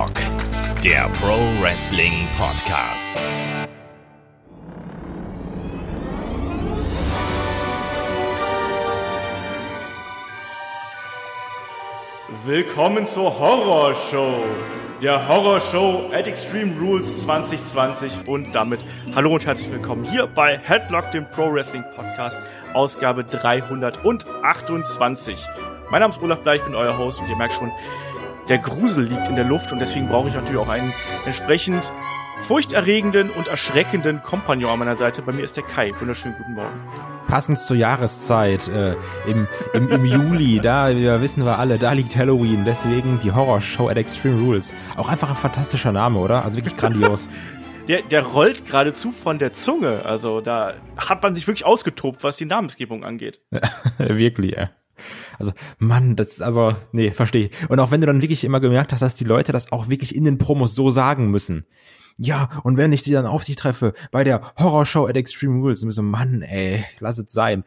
Headlock, der Pro Wrestling Podcast. Willkommen zur Horrorshow. Der Horrorshow at Extreme Rules 2020 und damit hallo und herzlich willkommen hier bei Headlock, dem Pro Wrestling Podcast, Ausgabe 328. Mein Name ist Olaf Bleich, ich bin euer Host und ihr merkt schon, der Grusel liegt in der Luft und deswegen brauche ich natürlich auch einen entsprechend furchterregenden und erschreckenden Kompagnon an meiner Seite. Bei mir ist der Kai. Wunderschönen guten Morgen. Passend zur Jahreszeit, äh, im, im, im Juli, da wir wissen wir alle, da liegt Halloween, deswegen die Horrorshow at Extreme Rules. Auch einfach ein fantastischer Name, oder? Also wirklich grandios. der, der rollt geradezu von der Zunge. Also da hat man sich wirklich ausgetobt, was die Namensgebung angeht. wirklich, ja. Also, Mann, das, also, nee, verstehe. Und auch wenn du dann wirklich immer gemerkt hast, dass die Leute das auch wirklich in den Promos so sagen müssen. Ja, und wenn ich die dann auf dich treffe bei der Horrorshow at Extreme Rules, dann so, Mann, ey, lass es sein.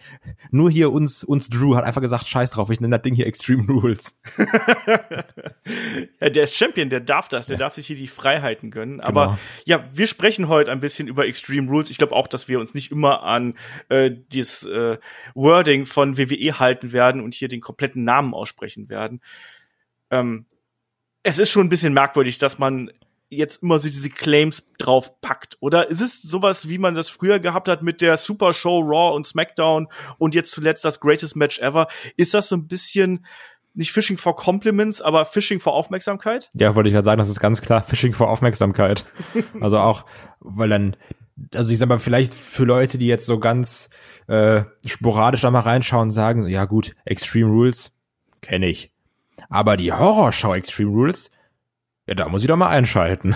Nur hier uns, uns Drew hat einfach gesagt, scheiß drauf, ich nenne das Ding hier Extreme Rules. ja, der ist Champion, der darf das, der ja. darf sich hier die Freiheiten gönnen. Aber genau. ja, wir sprechen heute ein bisschen über Extreme Rules. Ich glaube auch, dass wir uns nicht immer an äh, dieses äh, Wording von WWE halten werden und hier den kompletten Namen aussprechen werden. Ähm, es ist schon ein bisschen merkwürdig, dass man jetzt immer so diese Claims drauf packt? Oder ist es sowas, wie man das früher gehabt hat mit der Super Show Raw und SmackDown und jetzt zuletzt das Greatest Match Ever? Ist das so ein bisschen nicht Fishing for Compliments, aber Fishing for Aufmerksamkeit? Ja, wollte ich halt sagen, das ist ganz klar Fishing for Aufmerksamkeit. also auch, weil dann, also ich sag mal, vielleicht für Leute, die jetzt so ganz äh, sporadisch da mal reinschauen, sagen so, ja gut, Extreme Rules kenne ich. Aber die Horrorshow Extreme Rules, ja, da muss ich doch mal einschalten.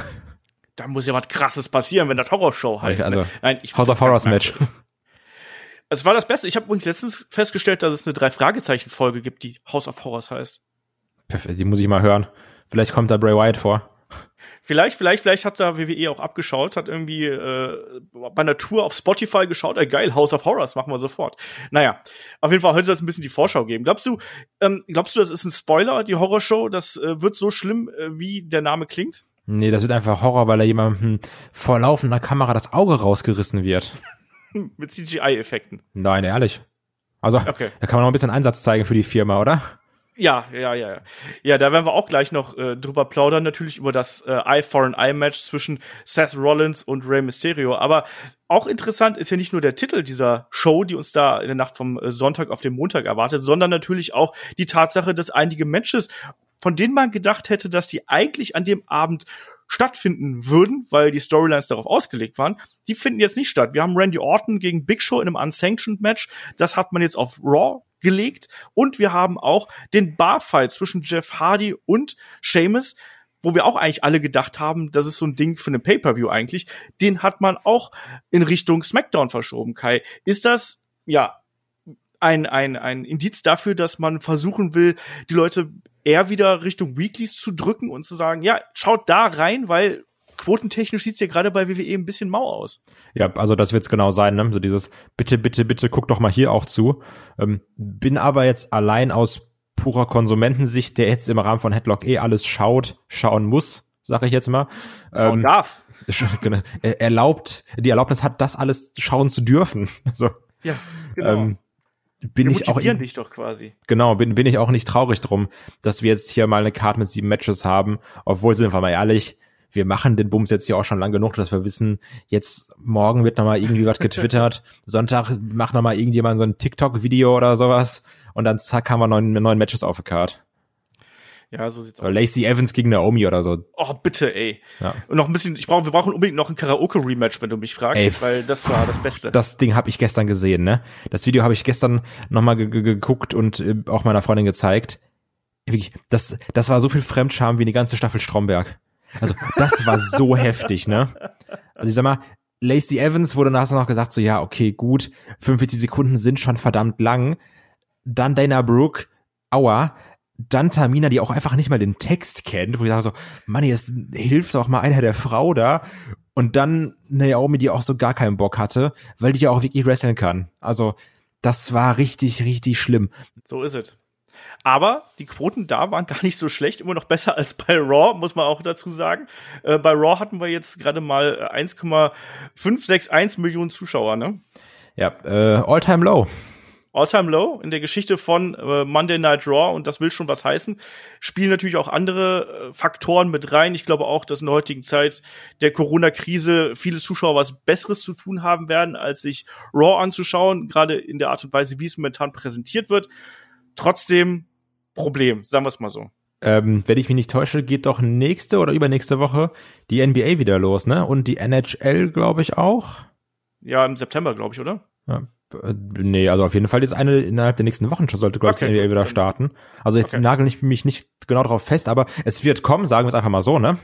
Da muss ja was krasses passieren, wenn das Horrorshow heißt. Also, ne? Nein, ich House of Horrors Match. Es war das Beste. Ich habe übrigens letztens festgestellt, dass es eine drei Fragezeichen Folge gibt, die House of Horrors heißt. Perfekt, die muss ich mal hören. Vielleicht kommt da Bray Wyatt vor. Vielleicht, vielleicht, vielleicht hat da WWE auch abgeschaut, hat irgendwie äh, bei einer Tour auf Spotify geschaut, ey, geil, House of Horrors, machen wir sofort. Naja, auf jeden Fall heute soll es ein bisschen die Vorschau geben. Glaubst du, ähm, glaubst du, das ist ein Spoiler, die Horrorshow? Das äh, wird so schlimm, äh, wie der Name klingt? Nee, das wird einfach Horror, weil da jemandem vor laufender Kamera das Auge rausgerissen wird. Mit CGI-Effekten. Nein, ehrlich. Also, okay. da kann man noch ein bisschen Einsatz zeigen für die Firma, oder? Ja, ja, ja. Ja, da werden wir auch gleich noch äh, drüber plaudern, natürlich über das äh, Eye for an Eye Match zwischen Seth Rollins und Rey Mysterio. Aber auch interessant ist ja nicht nur der Titel dieser Show, die uns da in der Nacht vom äh, Sonntag auf den Montag erwartet, sondern natürlich auch die Tatsache, dass einige Matches, von denen man gedacht hätte, dass die eigentlich an dem Abend stattfinden würden, weil die Storylines darauf ausgelegt waren, die finden jetzt nicht statt. Wir haben Randy Orton gegen Big Show in einem Unsanctioned Match. Das hat man jetzt auf Raw gelegt. Und wir haben auch den Barfight zwischen Jeff Hardy und Sheamus, wo wir auch eigentlich alle gedacht haben, das ist so ein Ding für eine Pay-Per-View eigentlich. Den hat man auch in Richtung SmackDown verschoben, Kai. Ist das, ja, ein, ein, ein Indiz dafür, dass man versuchen will, die Leute eher wieder Richtung Weeklies zu drücken und zu sagen, ja, schaut da rein, weil quotentechnisch sieht's ja gerade bei WWE ein bisschen mau aus. Ja, also das wird's genau sein, ne? So dieses bitte, bitte, bitte, guck doch mal hier auch zu. Ähm, bin aber jetzt allein aus purer Konsumentensicht, der jetzt im Rahmen von Headlock eh alles schaut, schauen muss, sag ich jetzt mal. Schauen ähm, darf. Genau, erlaubt, die Erlaubnis hat, das alles schauen zu dürfen. So. Ja, genau. Ähm, bin ich auch dich doch quasi. Genau, bin, bin ich auch nicht traurig drum, dass wir jetzt hier mal eine Karte mit sieben Matches haben, obwohl sind wir mal ehrlich, wir machen den Bums jetzt hier auch schon lang genug, dass wir wissen, jetzt morgen wird nochmal irgendwie was getwittert, Sonntag macht nochmal irgendjemand so ein TikTok-Video oder sowas und dann zack haben wir neun, neun Matches auf der Card. Ja, so sieht's aus. Lacey Evans gegen Naomi oder so. Oh, bitte, ey. Ja. Und noch ein bisschen, ich brauche, wir brauchen unbedingt noch ein Karaoke-Rematch, wenn du mich fragst, ey, weil das war das Beste. Das Ding habe ich gestern gesehen, ne? Das Video habe ich gestern nochmal geguckt und äh, auch meiner Freundin gezeigt. Wirklich, das, das war so viel Fremdscham wie die ganze Staffel Stromberg. Also, das war so heftig, ne? Also ich sag mal, Lacey Evans wurde nachher noch gesagt, so ja, okay, gut, 45 Sekunden sind schon verdammt lang. Dann Dana Brooke, aua, dann Tamina, die auch einfach nicht mal den Text kennt, wo ich sage so, Mann, jetzt hilft auch mal einer der Frau da. Und dann Naomi, die auch so gar keinen Bock hatte, weil die ja auch wirklich wresteln kann. Also, das war richtig, richtig schlimm. So ist es. Aber die Quoten da waren gar nicht so schlecht, immer noch besser als bei Raw, muss man auch dazu sagen. Äh, bei Raw hatten wir jetzt gerade mal 1,561 Millionen Zuschauer, ne? Ja, äh, All-Time Low. All-Time Low in der Geschichte von äh, Monday Night Raw und das will schon was heißen. Spielen natürlich auch andere äh, Faktoren mit rein. Ich glaube auch, dass in der heutigen Zeit der Corona-Krise viele Zuschauer was Besseres zu tun haben werden, als sich Raw anzuschauen, gerade in der Art und Weise, wie es momentan präsentiert wird. Trotzdem Problem, sagen wir es mal so. Ähm, wenn ich mich nicht täusche, geht doch nächste oder übernächste Woche die NBA wieder los, ne? Und die NHL, glaube ich, auch. Ja, im September, glaube ich, oder? Ja. Äh, nee, also auf jeden Fall jetzt eine innerhalb der nächsten Wochen schon sollte, glaube ich, okay, die NBA wieder starten. Also jetzt okay. nagel ich mich nicht genau darauf fest, aber es wird kommen, sagen wir es einfach mal so, ne?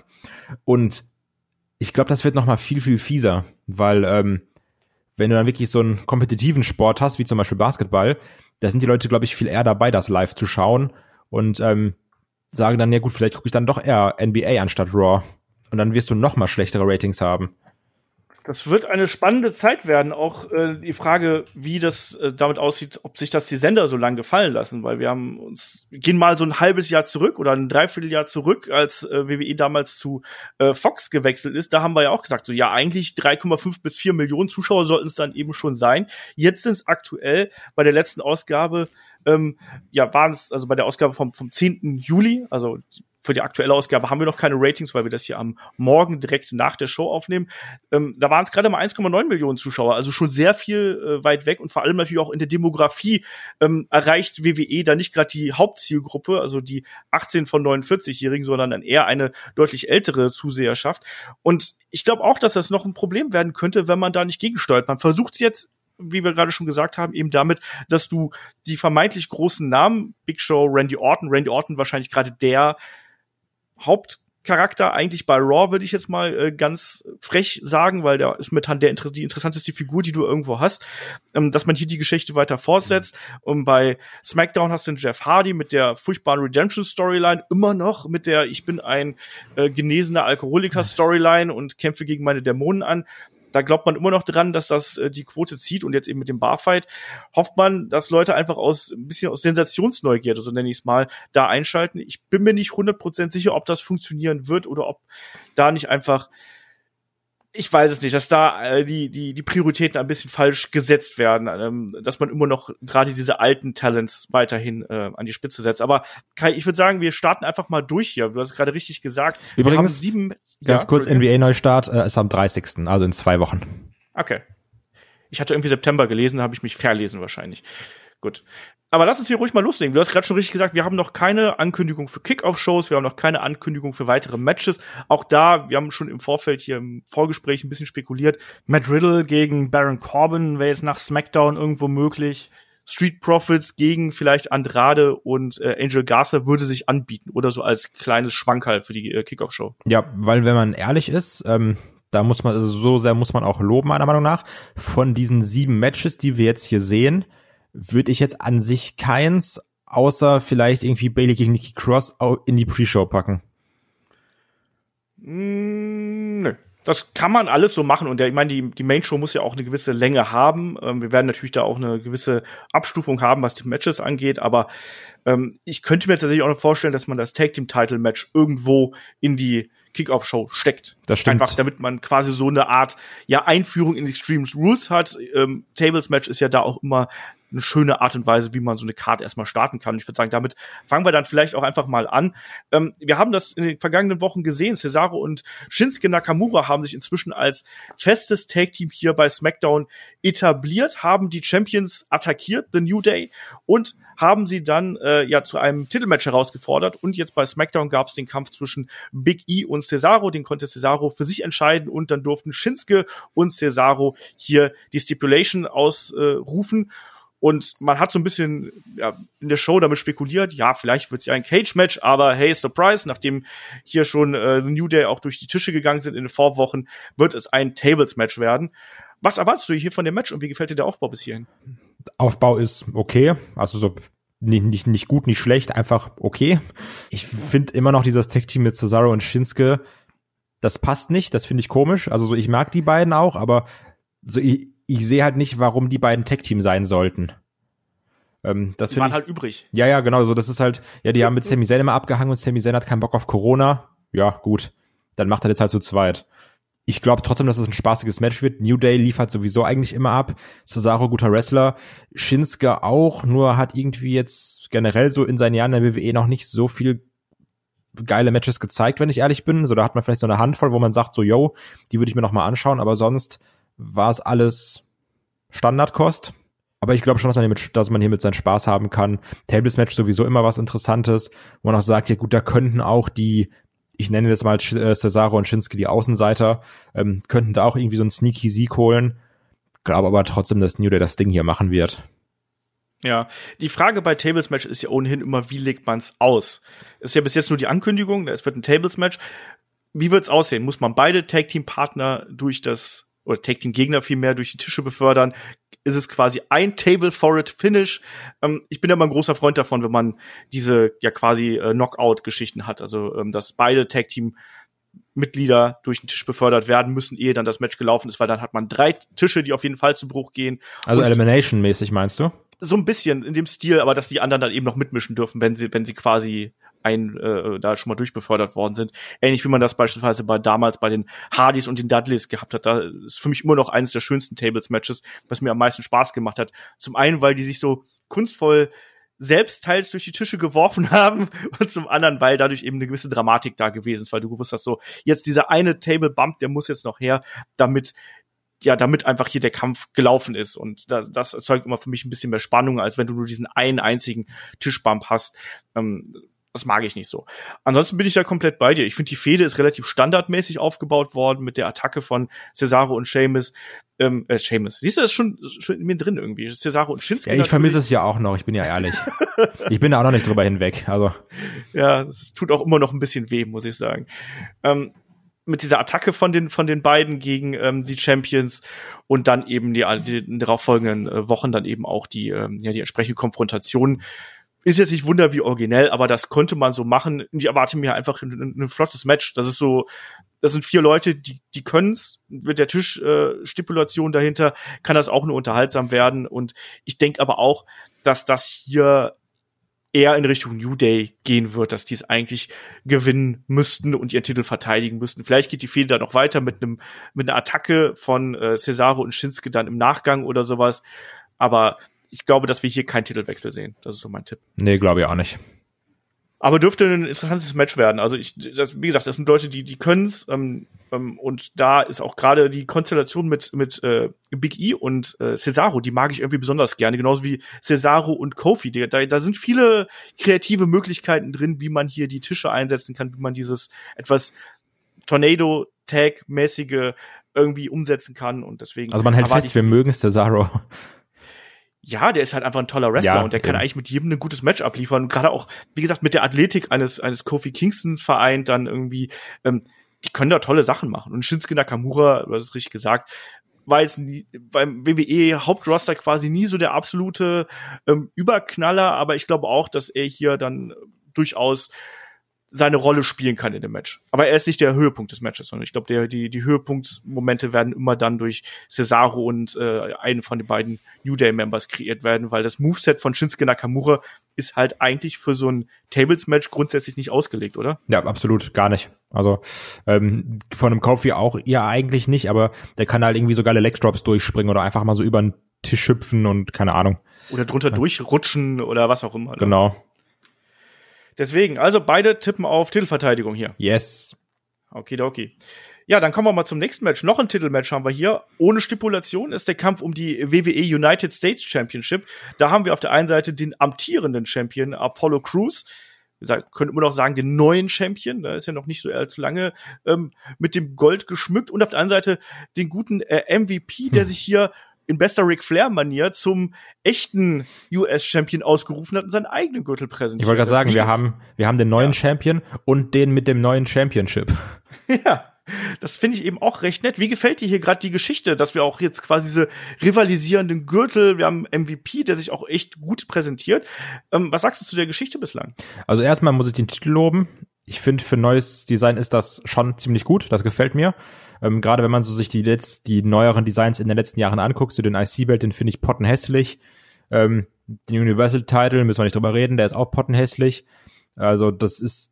Und ich glaube, das wird noch mal viel, viel fieser, weil ähm, wenn du dann wirklich so einen kompetitiven Sport hast, wie zum Beispiel Basketball, da sind die Leute, glaube ich, viel eher dabei, das live zu schauen und ähm, sagen dann, ja gut, vielleicht gucke ich dann doch eher NBA anstatt Raw. Und dann wirst du noch mal schlechtere Ratings haben. Das wird eine spannende Zeit werden. Auch äh, die Frage, wie das äh, damit aussieht, ob sich das die Sender so lange gefallen lassen, weil wir haben uns gehen mal so ein halbes Jahr zurück oder ein Dreivierteljahr zurück, als äh, WWE damals zu äh, Fox gewechselt ist. Da haben wir ja auch gesagt, so ja eigentlich 3,5 bis 4 Millionen Zuschauer sollten es dann eben schon sein. Jetzt sind es aktuell bei der letzten Ausgabe ähm, ja, waren es, also bei der Ausgabe vom, vom 10. Juli, also für die aktuelle Ausgabe haben wir noch keine Ratings, weil wir das hier am Morgen direkt nach der Show aufnehmen. Ähm, da waren es gerade mal 1,9 Millionen Zuschauer, also schon sehr viel äh, weit weg und vor allem natürlich auch in der Demografie ähm, erreicht WWE da nicht gerade die Hauptzielgruppe, also die 18 von 49-Jährigen, sondern dann eher eine deutlich ältere Zuseherschaft. Und ich glaube auch, dass das noch ein Problem werden könnte, wenn man da nicht gegensteuert. Man versucht es jetzt wie wir gerade schon gesagt haben, eben damit, dass du die vermeintlich großen Namen, Big Show, Randy Orton, Randy Orton wahrscheinlich gerade der Hauptcharakter eigentlich bei Raw, würde ich jetzt mal äh, ganz frech sagen, weil der ist momentan der, die interessanteste Figur, die du irgendwo hast, ähm, dass man hier die Geschichte weiter fortsetzt. Und bei SmackDown hast du den Jeff Hardy mit der furchtbaren Redemption-Storyline, immer noch mit der Ich bin ein äh, genesener Alkoholiker-Storyline und kämpfe gegen meine Dämonen an da glaubt man immer noch dran, dass das äh, die Quote zieht und jetzt eben mit dem Barfight hofft man, dass Leute einfach aus ein bisschen aus Sensationsneugierde, so nenne ich es mal, da einschalten. Ich bin mir nicht 100% sicher, ob das funktionieren wird oder ob da nicht einfach ich weiß es nicht, dass da äh, die, die, die Prioritäten ein bisschen falsch gesetzt werden, ähm, dass man immer noch gerade diese alten Talents weiterhin äh, an die Spitze setzt. Aber Kai, ich würde sagen, wir starten einfach mal durch hier. Du hast gerade richtig gesagt. Übrigens, sieben, ganz ja, kurz, NBA-Neustart äh, ist am 30., also in zwei Wochen. Okay. Ich hatte irgendwie September gelesen, habe ich mich verlesen wahrscheinlich. Gut. Aber lass uns hier ruhig mal loslegen. Du hast gerade schon richtig gesagt, wir haben noch keine Ankündigung für Kickoff-Shows, wir haben noch keine Ankündigung für weitere Matches. Auch da, wir haben schon im Vorfeld hier im Vorgespräch ein bisschen spekuliert. Matt Riddle gegen Baron Corbin wäre jetzt nach SmackDown irgendwo möglich. Street Profits gegen vielleicht Andrade und äh, Angel Garza würde sich anbieten oder so als kleines Schwankerl für die äh, Kickoff-Show. Ja, weil wenn man ehrlich ist, ähm, da muss man, also so sehr muss man auch loben, meiner Meinung nach, von diesen sieben Matches, die wir jetzt hier sehen, würde ich jetzt an sich keins, außer vielleicht irgendwie Bailey gegen Nikki Cross in die Pre-Show packen. Mm, nö. Das kann man alles so machen und der, ich meine, die, die Main Show muss ja auch eine gewisse Länge haben. Ähm, wir werden natürlich da auch eine gewisse Abstufung haben, was die Matches angeht, aber ähm, ich könnte mir tatsächlich auch noch vorstellen, dass man das Tag Team Title Match irgendwo in die Kickoff-Show steckt. Das stimmt. Einfach, damit man quasi so eine Art ja Einführung in Extreme Rules hat. Ähm, Tables Match ist ja da auch immer eine schöne Art und Weise, wie man so eine Karte erstmal starten kann. Ich würde sagen, damit fangen wir dann vielleicht auch einfach mal an. Ähm, wir haben das in den vergangenen Wochen gesehen. Cesaro und Shinsuke Nakamura haben sich inzwischen als festes Tag-Team hier bei SmackDown etabliert, haben die Champions attackiert, The New Day, und haben sie dann äh, ja zu einem Titelmatch herausgefordert und jetzt bei SmackDown gab es den Kampf zwischen Big E und Cesaro, den konnte Cesaro für sich entscheiden und dann durften Shinsuke und Cesaro hier die Stipulation ausrufen. Äh, und man hat so ein bisschen ja, in der Show damit spekuliert, ja, vielleicht wird es ja ein Cage-Match, aber hey, Surprise, nachdem hier schon äh, The New Day auch durch die Tische gegangen sind in den Vorwochen, wird es ein Tables-Match werden. Was erwartest du hier von dem Match und wie gefällt dir der Aufbau bis hierhin? Aufbau ist okay, also so nicht, nicht, nicht gut, nicht schlecht, einfach okay. Ich finde immer noch dieses Tag-Team mit Cesaro und Shinsuke, das passt nicht, das finde ich komisch. Also so, ich mag die beiden auch, aber so ich, ich sehe halt nicht, warum die beiden Tag-Team sein sollten. Ähm, das Die waren ich, halt übrig. Ja, ja, genau. So, das ist halt, ja, die haben mit Sami Zayn immer abgehangen und Sami Zayn hat keinen Bock auf Corona. Ja, gut. Dann macht er jetzt halt zu zweit. Ich glaube trotzdem, dass es ein spaßiges Match wird. New Day liefert sowieso eigentlich immer ab. Cesaro guter Wrestler. Shinsuke auch, nur hat irgendwie jetzt generell so in seinen Jahren in der WWE noch nicht so viel geile Matches gezeigt, wenn ich ehrlich bin. So, da hat man vielleicht so eine Handvoll, wo man sagt, so, yo, die würde ich mir noch mal anschauen, aber sonst war es alles Standardkost. Aber ich glaube schon, dass man, hier mit, dass man hier mit seinen Spaß haben kann. Tables Match sowieso immer was Interessantes, wo man auch sagt, ja gut, da könnten auch die, ich nenne das mal äh, Cesaro und Shinsuke die Außenseiter, ähm, könnten da auch irgendwie so einen sneaky Sieg holen. Glaube aber trotzdem, dass New Day das Ding hier machen wird. Ja, die Frage bei Tables Match ist ja ohnehin immer, wie legt man's aus? Ist ja bis jetzt nur die Ankündigung, es wird ein Tables Match. Wie wird's aussehen? Muss man beide Tag Team Partner durch das oder Tag Team Gegner vielmehr durch die Tische befördern? Ist es quasi ein Table for it Finish? Ähm, ich bin ja immer ein großer Freund davon, wenn man diese ja quasi äh, Knockout Geschichten hat, also ähm, dass beide Tag Team Mitglieder durch den Tisch befördert werden müssen, ehe dann das Match gelaufen ist, weil dann hat man drei Tische, die auf jeden Fall zu Bruch gehen. Also Elimination-mäßig meinst du? so ein bisschen in dem Stil, aber dass die anderen dann eben noch mitmischen dürfen, wenn sie, wenn sie quasi ein äh, da schon mal durchbefördert worden sind. Ähnlich wie man das beispielsweise bei damals bei den Hardys und den Dudleys gehabt hat. Da ist für mich immer noch eines der schönsten Tables-Matches, was mir am meisten Spaß gemacht hat. Zum einen, weil die sich so kunstvoll selbst teils durch die Tische geworfen haben und zum anderen, weil dadurch eben eine gewisse Dramatik da gewesen ist, weil du gewusst hast, so jetzt dieser eine Table Bump, der muss jetzt noch her, damit ja, damit einfach hier der Kampf gelaufen ist. Und das, das erzeugt immer für mich ein bisschen mehr Spannung, als wenn du nur diesen einen einzigen Tischbump hast. Ähm, das mag ich nicht so. Ansonsten bin ich da komplett bei dir. Ich finde, die Fehde ist relativ standardmäßig aufgebaut worden mit der Attacke von Cesaro und Seamus. Ähm, äh, Seamus. Siehst du, das ist schon, schon in mir drin irgendwie. Cesaro und Shinsuke. Ja, ich vermisse es ja auch noch, ich bin ja ehrlich. ich bin da auch noch nicht drüber hinweg. Also. Ja, es tut auch immer noch ein bisschen weh, muss ich sagen. Ähm, mit dieser Attacke von den von den beiden gegen ähm, die Champions und dann eben die, die darauf folgenden äh, Wochen dann eben auch die ähm, ja die entsprechende Konfrontation ist jetzt nicht wunder wie originell, aber das konnte man so machen. Ich erwarte mir einfach ein, ein, flottes Match. Das ist so, das sind vier Leute, die die können's mit der Tischstipulation äh, dahinter kann das auch nur unterhaltsam werden und ich denke aber auch, dass das hier eher in Richtung New Day gehen wird, dass die es eigentlich gewinnen müssten und ihren Titel verteidigen müssten. Vielleicht geht die Fehde dann noch weiter mit einem mit einer Attacke von äh, Cesaro und Shinsuke dann im Nachgang oder sowas. Aber ich glaube, dass wir hier keinen Titelwechsel sehen. Das ist so mein Tipp. Nee, glaube ich auch nicht. Aber dürfte ein interessantes Match werden. Also ich, das, wie gesagt, das sind Leute, die die können's. Ähm, ähm, und da ist auch gerade die Konstellation mit mit äh, Big E und äh, Cesaro, die mag ich irgendwie besonders gerne, genauso wie Cesaro und Kofi. Da, da sind viele kreative Möglichkeiten drin, wie man hier die Tische einsetzen kann, wie man dieses etwas Tornado Tag mäßige irgendwie umsetzen kann und deswegen. Also man hält fest, wir mögen Cesaro ja, der ist halt einfach ein toller Wrestler ja, und der eben. kann eigentlich mit jedem ein gutes Match abliefern. Gerade auch, wie gesagt, mit der Athletik eines, eines Kofi Kingston vereint dann irgendwie, ähm, die können da tolle Sachen machen. Und Shinsuke Nakamura, du hast es richtig gesagt, war jetzt nie, beim WWE Hauptroster quasi nie so der absolute ähm, Überknaller, aber ich glaube auch, dass er hier dann durchaus seine Rolle spielen kann in dem Match. Aber er ist nicht der Höhepunkt des Matches, sondern ich glaube, die, die Höhepunktsmomente werden immer dann durch Cesaro und äh, einen von den beiden New Day Members kreiert werden, weil das Moveset von Shinsuke Nakamura ist halt eigentlich für so ein Tables-Match grundsätzlich nicht ausgelegt, oder? Ja, absolut, gar nicht. Also ähm, von einem Kofi auch ja eigentlich nicht, aber der kann halt irgendwie so geile Leg-Drops durchspringen oder einfach mal so über den Tisch hüpfen und keine Ahnung. Oder drunter ja. durchrutschen oder was auch immer. Ne? Genau. Deswegen, also beide tippen auf Titelverteidigung hier. Yes. Okidoki. Ja, dann kommen wir mal zum nächsten Match. Noch ein Titelmatch haben wir hier. Ohne Stipulation ist der Kampf um die WWE United States Championship. Da haben wir auf der einen Seite den amtierenden Champion Apollo Crews. Wir können immer noch sagen, den neuen Champion. Da ist ja noch nicht so allzu lange ähm, mit dem Gold geschmückt. Und auf der anderen Seite den guten äh, MVP, der hm. sich hier in bester Ric Flair-Manier zum echten US-Champion ausgerufen hat und seinen eigenen Gürtel präsentiert. Ich wollte gerade sagen, wir haben, wir haben den neuen ja. Champion und den mit dem neuen Championship. Ja. Das finde ich eben auch recht nett. Wie gefällt dir hier gerade die Geschichte, dass wir auch jetzt quasi diese rivalisierenden Gürtel, wir haben MVP, der sich auch echt gut präsentiert. Ähm, was sagst du zu der Geschichte bislang? Also erstmal muss ich den Titel loben. Ich finde, für neues Design ist das schon ziemlich gut. Das gefällt mir. Ähm, Gerade wenn man so sich die letzt, die neueren Designs in den letzten Jahren anguckt, so den IC-Belt, den finde ich pottenhässlich. Ähm, den Universal Title müssen wir nicht drüber reden, der ist auch pottenhässlich. Also das ist,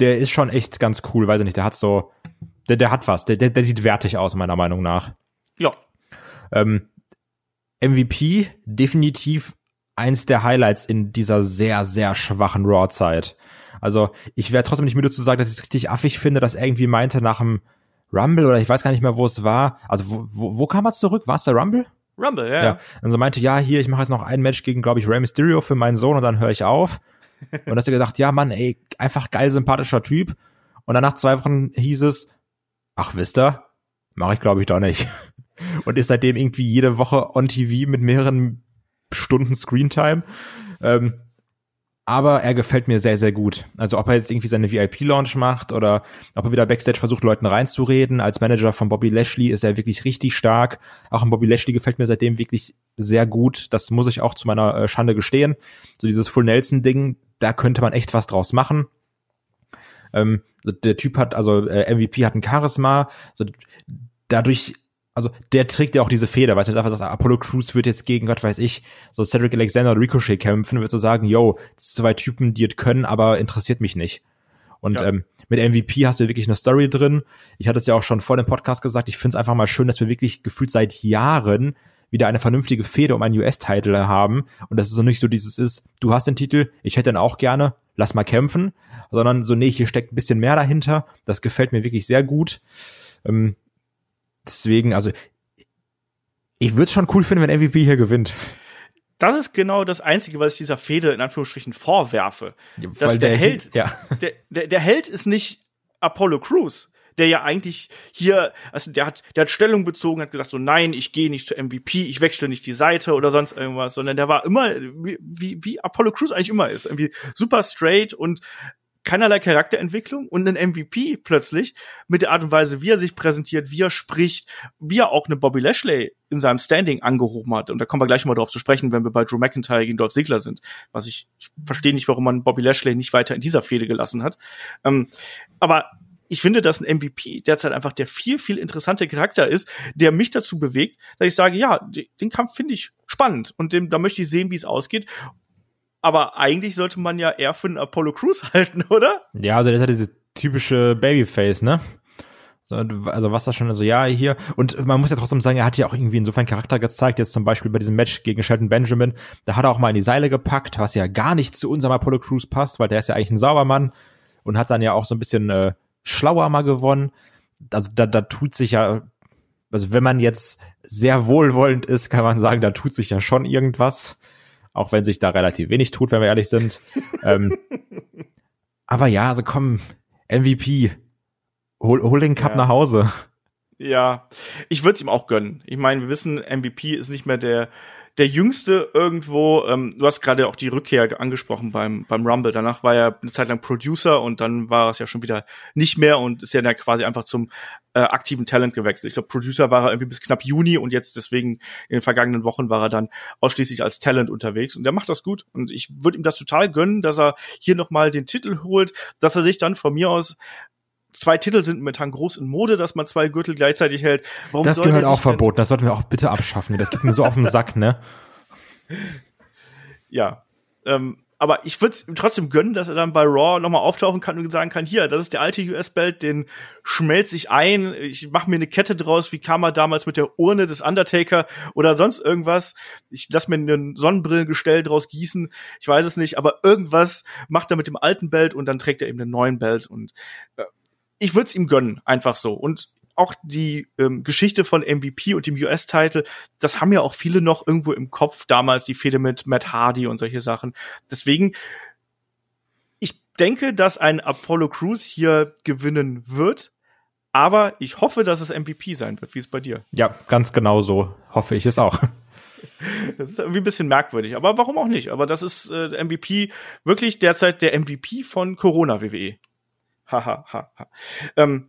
der ist schon echt ganz cool, weiß ich nicht, der hat so, der, der hat was, der, der, der sieht wertig aus, meiner Meinung nach. Ja. Ähm, MVP definitiv eins der Highlights in dieser sehr, sehr schwachen Raw-Zeit. Also ich wäre trotzdem nicht müde zu sagen, dass ich es richtig affig finde, dass er irgendwie meinte nach dem Rumble oder ich weiß gar nicht mehr, wo es war. Also wo, wo, wo kam er zurück? War es der Rumble? Rumble, ja. Ja. Und so meinte, ja, hier, ich mache jetzt noch ein Match gegen, glaube ich, Rey Mysterio für meinen Sohn und dann höre ich auf. Und hast du gedacht, ja, Mann, ey, einfach geil, sympathischer Typ. Und dann nach zwei Wochen hieß es, ach, wisst ihr, mache ich, glaube ich, doch nicht. Und ist seitdem irgendwie jede Woche on TV mit mehreren Stunden Screentime. Ähm, aber er gefällt mir sehr, sehr gut. Also ob er jetzt irgendwie seine VIP-Launch macht oder ob er wieder Backstage versucht, Leuten reinzureden. Als Manager von Bobby Lashley ist er wirklich richtig stark. Auch ein Bobby Lashley gefällt mir seitdem wirklich sehr gut. Das muss ich auch zu meiner äh, Schande gestehen. So dieses Full Nelson-Ding, da könnte man echt was draus machen. Ähm, der Typ hat, also äh, MVP hat ein Charisma. So, dadurch also der trägt ja auch diese Feder, weißt du, sagst, Apollo Crews wird jetzt gegen, Gott weiß ich, so Cedric Alexander und Ricochet kämpfen, wird so sagen, yo, zwei Typen, die es können, aber interessiert mich nicht. Und ja. ähm, mit MVP hast du wirklich eine Story drin. Ich hatte es ja auch schon vor dem Podcast gesagt, ich finde es einfach mal schön, dass wir wirklich gefühlt seit Jahren wieder eine vernünftige Feder um einen US-Titel haben und dass es so nicht so dieses ist, du hast den Titel, ich hätte ihn auch gerne, lass mal kämpfen, sondern so, nee, hier steckt ein bisschen mehr dahinter. Das gefällt mir wirklich sehr gut. Ähm, Deswegen, also ich würde es schon cool finden, wenn MVP hier gewinnt. Das ist genau das Einzige, was ich dieser Fehde in Anführungsstrichen vorwerfe. Ja, dass der, der Held, ja. der, der, der Held ist nicht Apollo Crews, der ja eigentlich hier, also der hat, der hat Stellung bezogen, hat gesagt so, nein, ich gehe nicht zu MVP, ich wechsle nicht die Seite oder sonst irgendwas, sondern der war immer, wie, wie, wie Apollo Crews eigentlich immer ist, irgendwie super straight und keinerlei Charakterentwicklung und ein MVP plötzlich mit der Art und Weise, wie er sich präsentiert, wie er spricht, wie er auch eine Bobby Lashley in seinem Standing angehoben hat. Und da kommen wir gleich mal drauf zu sprechen, wenn wir bei Drew McIntyre gegen Dolph Ziggler sind. Was ich, ich verstehe nicht, warum man Bobby Lashley nicht weiter in dieser Fehde gelassen hat. Ähm, aber ich finde, dass ein MVP derzeit einfach der viel, viel interessante Charakter ist, der mich dazu bewegt, dass ich sage, ja, den Kampf finde ich spannend und dem, da möchte ich sehen, wie es ausgeht. Aber eigentlich sollte man ja eher für einen Apollo Crews halten, oder? Ja, also das ist ja diese typische Babyface, ne? Also was das schon, also ja, hier. Und man muss ja trotzdem sagen, er hat ja auch irgendwie insofern Charakter gezeigt, jetzt zum Beispiel bei diesem Match gegen Shelton Benjamin, da hat er auch mal in die Seile gepackt, was ja gar nicht zu unserem Apollo Crews passt, weil der ist ja eigentlich ein Saubermann und hat dann ja auch so ein bisschen äh, schlauer mal gewonnen. Also da, da tut sich ja, also wenn man jetzt sehr wohlwollend ist, kann man sagen, da tut sich ja schon irgendwas auch wenn sich da relativ wenig tut, wenn wir ehrlich sind. ähm, aber ja, also komm, MVP, hol, hol den Cup ja. nach Hause. Ja, ich würde es ihm auch gönnen. Ich meine, wir wissen, MVP ist nicht mehr der der Jüngste irgendwo. Ähm, du hast gerade auch die Rückkehr angesprochen beim beim Rumble. Danach war er eine Zeit lang Producer und dann war es ja schon wieder nicht mehr und ist ja dann quasi einfach zum äh, aktiven Talent gewechselt. Ich glaube, Producer war er irgendwie bis knapp Juni und jetzt deswegen in den vergangenen Wochen war er dann ausschließlich als Talent unterwegs und der macht das gut und ich würde ihm das total gönnen, dass er hier nochmal den Titel holt, dass er sich dann von mir aus zwei Titel sind momentan groß in Mode, dass man zwei Gürtel gleichzeitig hält. Warum das gehört auch verboten, das sollten wir auch bitte abschaffen. Das geht mir so auf den Sack, ne? Ja. Ähm, aber ich würde es ihm trotzdem gönnen, dass er dann bei Raw nochmal auftauchen kann und sagen kann, hier, das ist der alte US-Belt, den schmelze ich ein, ich mache mir eine Kette draus, wie kam er damals mit der Urne des Undertaker oder sonst irgendwas. Ich lass mir ein Sonnenbrillengestell draus gießen, ich weiß es nicht, aber irgendwas macht er mit dem alten Belt und dann trägt er eben den neuen Belt und äh, ich würde es ihm gönnen, einfach so. Und auch die ähm, Geschichte von MVP und dem US-Title, das haben ja auch viele noch irgendwo im Kopf damals, die Fehde mit Matt Hardy und solche Sachen. Deswegen, ich denke, dass ein Apollo Crews hier gewinnen wird. Aber ich hoffe, dass es MVP sein wird. Wie es bei dir? Ja, ganz genau so hoffe ich es auch. Das ist irgendwie ein bisschen merkwürdig, aber warum auch nicht? Aber das ist äh, MVP wirklich derzeit der MVP von Corona WWE. Haha. ha, ha. Ähm,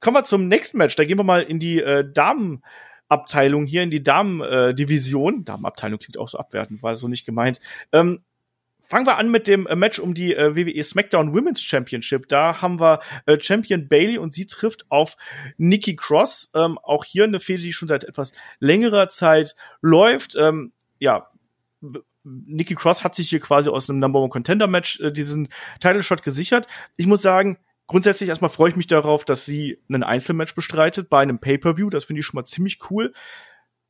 kommen wir zum nächsten Match. Da gehen wir mal in die äh, Damenabteilung hier, in die Damen-Division. Äh, Damenabteilung klingt auch so abwertend, war so nicht gemeint. Ähm, Fangen wir an mit dem äh, Match um die äh, WWE SmackDown Women's Championship. Da haben wir äh, Champion Bailey und sie trifft auf Nikki Cross. Ähm, auch hier eine Fehde, die schon seit etwas längerer Zeit läuft. Ähm, ja, Nikki Cross hat sich hier quasi aus einem Number One Contender Match äh, diesen Title Shot gesichert. Ich muss sagen, grundsätzlich erstmal freue ich mich darauf, dass sie einen Einzelmatch bestreitet bei einem Pay-per-View. Das finde ich schon mal ziemlich cool.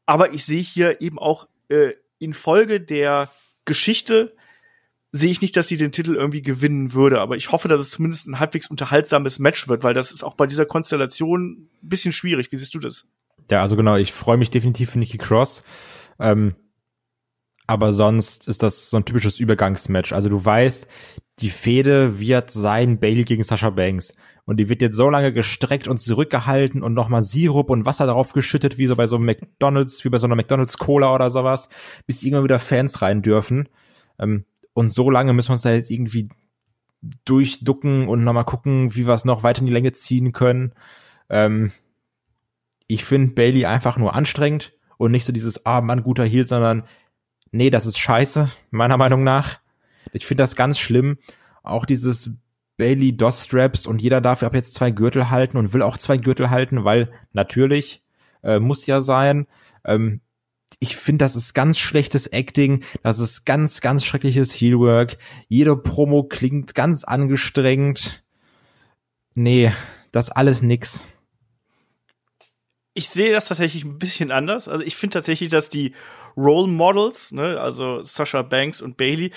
Aber ich sehe hier eben auch äh, infolge der Geschichte sehe ich nicht, dass sie den Titel irgendwie gewinnen würde, aber ich hoffe, dass es zumindest ein halbwegs unterhaltsames Match wird, weil das ist auch bei dieser Konstellation ein bisschen schwierig. Wie siehst du das? Ja, also genau, ich freue mich definitiv für Nikki Cross. Ähm, aber sonst ist das so ein typisches Übergangsmatch. Also du weißt, die Fehde wird sein Bailey gegen Sasha Banks. Und die wird jetzt so lange gestreckt und zurückgehalten und nochmal Sirup und Wasser darauf geschüttet, wie so bei so einem McDonalds, wie bei so einer McDonalds Cola oder sowas, bis irgendwann wieder Fans rein dürfen. Ähm, und so lange müssen wir uns da jetzt irgendwie durchducken und nochmal gucken, wie wir es noch weiter in die Länge ziehen können. Ähm, ich finde Bailey einfach nur anstrengend und nicht so dieses, ah, Mann, guter Heal, sondern nee, das ist scheiße, meiner Meinung nach. Ich finde das ganz schlimm. Auch dieses Bailey Doss Straps und jeder darf ab jetzt zwei Gürtel halten und will auch zwei Gürtel halten, weil natürlich äh, muss ja sein. Ähm, ich finde, das ist ganz schlechtes Acting, das ist ganz, ganz schreckliches Heelwork. Jede Promo klingt ganz angestrengt. Nee, das alles nix ich sehe das tatsächlich ein bisschen anders. Also ich finde tatsächlich, dass die Role Models, ne, also Sasha Banks und Bailey,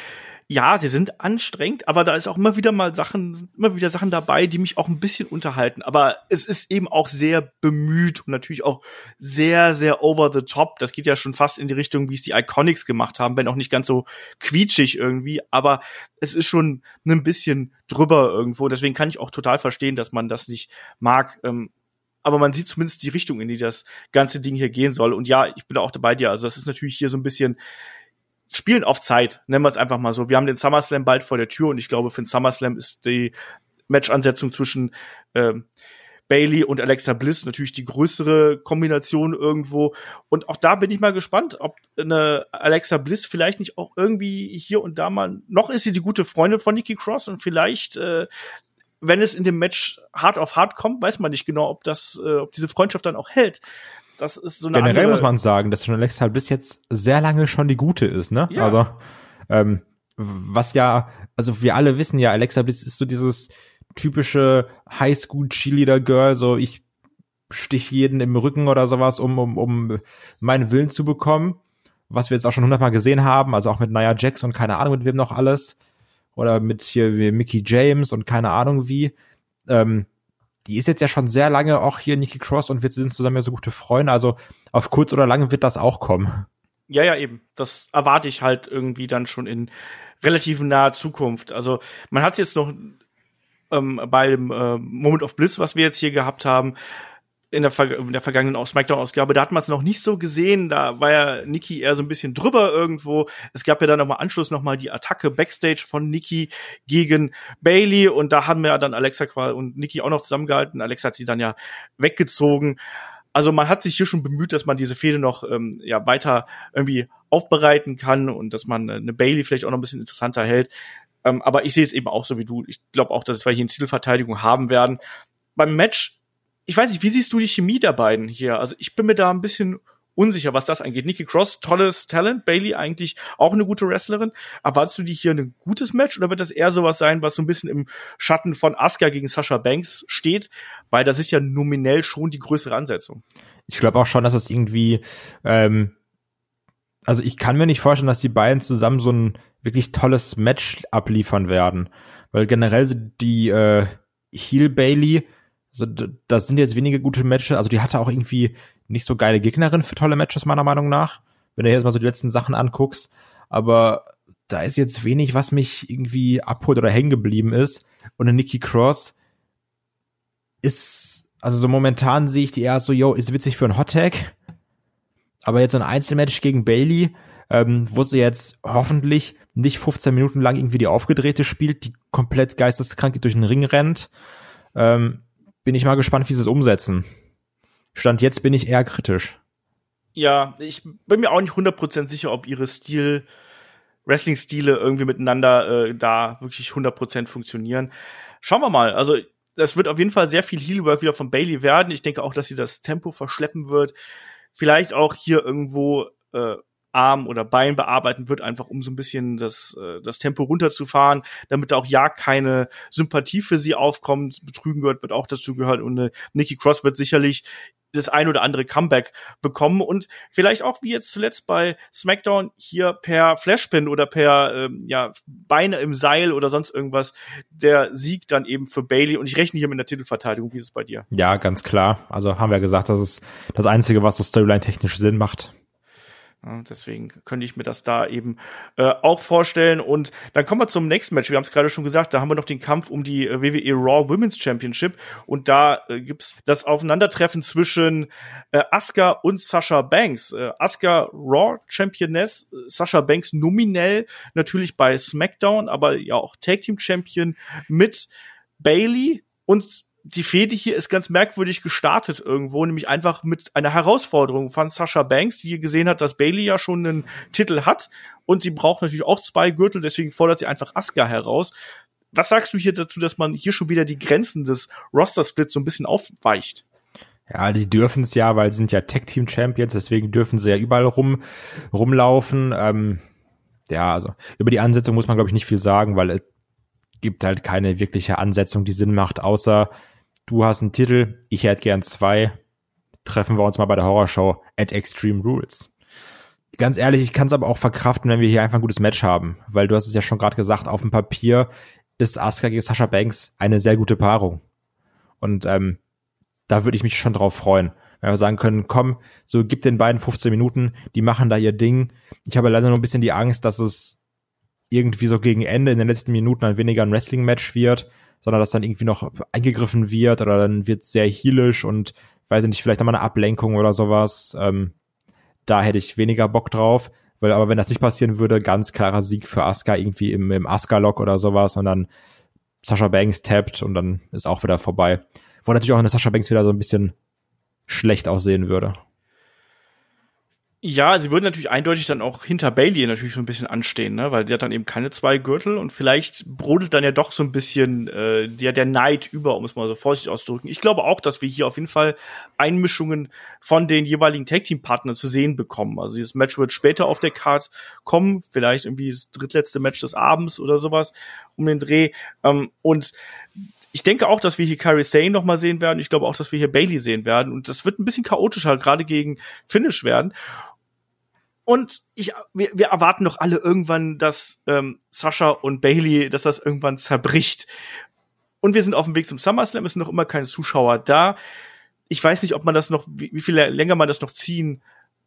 ja, sie sind anstrengend, aber da ist auch immer wieder mal Sachen, immer wieder Sachen dabei, die mich auch ein bisschen unterhalten. Aber es ist eben auch sehr bemüht und natürlich auch sehr, sehr over the top. Das geht ja schon fast in die Richtung, wie es die Iconics gemacht haben, wenn auch nicht ganz so quietschig irgendwie. Aber es ist schon ein bisschen drüber irgendwo. Deswegen kann ich auch total verstehen, dass man das nicht mag. Ähm, aber man sieht zumindest die Richtung, in die das ganze Ding hier gehen soll. Und ja, ich bin auch dabei dir. Also das ist natürlich hier so ein bisschen Spielen auf Zeit, nennen wir es einfach mal so. Wir haben den SummerSlam bald vor der Tür und ich glaube, für den SummerSlam ist die Matchansetzung zwischen ähm, Bailey und Alexa Bliss natürlich die größere Kombination irgendwo. Und auch da bin ich mal gespannt, ob eine Alexa Bliss vielleicht nicht auch irgendwie hier und da mal, noch ist sie die gute Freundin von Nikki Cross und vielleicht äh, wenn es in dem Match hart auf hart kommt, weiß man nicht genau, ob das, äh, ob diese Freundschaft dann auch hält. Das ist so eine Generell muss man sagen, dass schon Alexa bis jetzt sehr lange schon die gute ist, ne? Ja. Also, ähm, was ja, also wir alle wissen ja, Alexa Bliss ist so dieses typische Highschool Cheerleader Girl, so ich stich jeden im Rücken oder sowas, um, um, um meinen Willen zu bekommen. Was wir jetzt auch schon hundertmal gesehen haben, also auch mit Nia Jax und keine Ahnung mit wem noch alles oder mit hier wie Mickey James und keine Ahnung wie. Ähm, die ist jetzt ja schon sehr lange auch hier Nikki Cross und wir sind zusammen ja so gute Freunde. Also auf kurz oder lang wird das auch kommen. Ja, ja, eben. Das erwarte ich halt irgendwie dann schon in relativ naher Zukunft. Also man hat es jetzt noch ähm, bei dem äh, Moment of Bliss, was wir jetzt hier gehabt haben, in der, Ver in der vergangenen Smackdown-Ausgabe, da hat man es noch nicht so gesehen. Da war ja Nikki eher so ein bisschen drüber irgendwo. Es gab ja dann nochmal Anschluss nochmal die Attacke Backstage von Nikki gegen Bailey und da haben wir ja dann Alexa und Nikki auch noch zusammengehalten. Alexa hat sie dann ja weggezogen. Also man hat sich hier schon bemüht, dass man diese Fehde noch ähm, ja weiter irgendwie aufbereiten kann und dass man eine Bailey vielleicht auch noch ein bisschen interessanter hält. Ähm, aber ich sehe es eben auch so wie du. Ich glaube auch, dass wir hier eine Titelverteidigung haben werden. Beim Match ich weiß nicht, wie siehst du die Chemie der beiden hier? Also ich bin mir da ein bisschen unsicher, was das angeht. Nikki Cross, tolles Talent, Bailey eigentlich auch eine gute Wrestlerin. Erwartest du die hier ein gutes Match oder wird das eher sowas sein, was so ein bisschen im Schatten von Asuka gegen Sasha Banks steht? Weil das ist ja nominell schon die größere Ansetzung. Ich glaube auch schon, dass das irgendwie, ähm, also ich kann mir nicht vorstellen, dass die beiden zusammen so ein wirklich tolles Match abliefern werden. Weil generell die äh, Heel Bailey also das sind jetzt wenige gute Matches. Also die hatte auch irgendwie nicht so geile Gegnerin für tolle Matches, meiner Meinung nach. Wenn du jetzt mal so die letzten Sachen anguckst. Aber da ist jetzt wenig, was mich irgendwie abholt oder hängen geblieben ist. Und eine Nikki Cross ist, also so momentan sehe ich die eher so, yo, ist witzig für ein Hot Tag. Aber jetzt so ein Einzelmatch gegen Bailey, ähm, wo sie jetzt hoffentlich nicht 15 Minuten lang irgendwie die aufgedrehte spielt, die komplett geisteskrank durch den Ring rennt. Ähm, bin ich mal gespannt, wie sie es umsetzen. Stand jetzt bin ich eher kritisch. Ja, ich bin mir auch nicht 100% sicher, ob ihre Stil, Wrestling-Stile irgendwie miteinander äh, da wirklich 100% funktionieren. Schauen wir mal. Also, das wird auf jeden Fall sehr viel Heelwork wieder von Bailey werden. Ich denke auch, dass sie das Tempo verschleppen wird. Vielleicht auch hier irgendwo äh, Arm oder Bein bearbeiten wird, einfach um so ein bisschen das, äh, das Tempo runterzufahren, damit auch ja keine Sympathie für sie aufkommt. Betrügen gehört, wird auch dazu gehört und äh, Nikki Cross wird sicherlich das ein oder andere Comeback bekommen und vielleicht auch wie jetzt zuletzt bei SmackDown hier per Flashpin oder per ähm, ja Beine im Seil oder sonst irgendwas der Sieg dann eben für Bailey und ich rechne hier mit einer Titelverteidigung. Wie ist es bei dir? Ja, ganz klar. Also haben wir gesagt, das ist das einzige, was so Storyline technisch Sinn macht. Deswegen könnte ich mir das da eben äh, auch vorstellen. Und dann kommen wir zum nächsten Match. Wir haben es gerade schon gesagt, da haben wir noch den Kampf um die äh, WWE Raw Women's Championship. Und da äh, gibt's das Aufeinandertreffen zwischen äh, Asuka und Sasha Banks. Äh, Asuka Raw Championess, Sasha Banks nominell natürlich bei SmackDown, aber ja auch Tag Team Champion mit Bailey. Und die Fehde hier ist ganz merkwürdig gestartet irgendwo, nämlich einfach mit einer Herausforderung von Sasha Banks, die gesehen hat, dass Bailey ja schon einen Titel hat und sie braucht natürlich auch zwei Gürtel, deswegen fordert sie einfach Asuka heraus. Was sagst du hier dazu, dass man hier schon wieder die Grenzen des Roster-Splits so ein bisschen aufweicht? Ja, die dürfen es ja, weil sie sind ja Tech-Team-Champions, deswegen dürfen sie ja überall rum, rumlaufen. Ähm, ja, also über die Ansetzung muss man, glaube ich, nicht viel sagen, weil es gibt halt keine wirkliche Ansetzung, die Sinn macht, außer du hast einen Titel, ich hätte gern zwei, treffen wir uns mal bei der Horrorshow at Extreme Rules. Ganz ehrlich, ich kann es aber auch verkraften, wenn wir hier einfach ein gutes Match haben, weil du hast es ja schon gerade gesagt, auf dem Papier ist Asuka gegen Sasha Banks eine sehr gute Paarung. Und ähm, da würde ich mich schon drauf freuen. Wenn wir sagen können, komm, so gib den beiden 15 Minuten, die machen da ihr Ding. Ich habe leider nur ein bisschen die Angst, dass es irgendwie so gegen Ende in den letzten Minuten ein weniger ein Wrestling-Match wird, sondern dass dann irgendwie noch eingegriffen wird oder dann wird sehr heelisch und weiß ich nicht, vielleicht nochmal eine Ablenkung oder sowas. Ähm, da hätte ich weniger Bock drauf. Weil, aber wenn das nicht passieren würde, ganz klarer Sieg für Asuka irgendwie im, im Asuka-Lock oder sowas und dann Sasha Banks tappt und dann ist auch wieder vorbei. Wo natürlich auch eine Sasha Banks wieder so ein bisschen schlecht aussehen würde. Ja, sie würden natürlich eindeutig dann auch hinter Bailey natürlich so ein bisschen anstehen, ne? weil die hat dann eben keine zwei Gürtel und vielleicht brodelt dann ja doch so ein bisschen äh, der, der Neid über, um es mal so vorsichtig auszudrücken. Ich glaube auch, dass wir hier auf jeden Fall Einmischungen von den jeweiligen Tag-Team-Partnern zu sehen bekommen. Also dieses Match wird später auf der Card kommen, vielleicht irgendwie das drittletzte Match des Abends oder sowas um den Dreh. Ähm, und ich denke auch, dass wir hier Carrie Sane noch mal sehen werden. Ich glaube auch, dass wir hier Bailey sehen werden. Und das wird ein bisschen chaotischer, gerade gegen Finish werden. Und ich, wir, wir erwarten doch alle irgendwann, dass ähm, Sascha und Bailey, dass das irgendwann zerbricht. Und wir sind auf dem Weg zum SummerSlam, es sind noch immer keine Zuschauer da. Ich weiß nicht, ob man das noch, wie, wie viel länger man das noch ziehen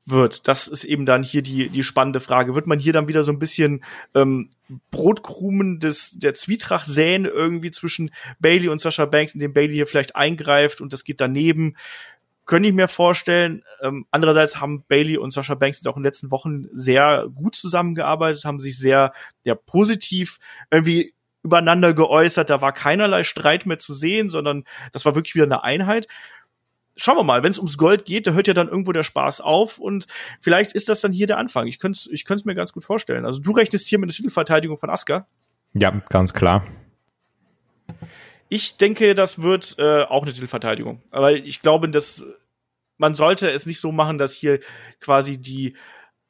wird. Das ist eben dann hier die, die spannende Frage. Wird man hier dann wieder so ein bisschen ähm, Brotkrumen des, der Zwietracht säen irgendwie zwischen Bailey und Sascha Banks, indem Bailey hier vielleicht eingreift und das geht daneben? könnte ich mir vorstellen. Ähm, andererseits haben Bailey und Sasha Banks jetzt auch in den letzten Wochen sehr gut zusammengearbeitet, haben sich sehr ja, positiv irgendwie übereinander geäußert. Da war keinerlei Streit mehr zu sehen, sondern das war wirklich wieder eine Einheit. Schauen wir mal, wenn es ums Gold geht, da hört ja dann irgendwo der Spaß auf und vielleicht ist das dann hier der Anfang. Ich könnte es ich könnte mir ganz gut vorstellen. Also du rechnest hier mit der Titelverteidigung von Asuka? Ja, ganz klar. Ich denke, das wird äh, auch eine Titelverteidigung. Aber ich glaube, dass man sollte es nicht so machen, dass hier quasi die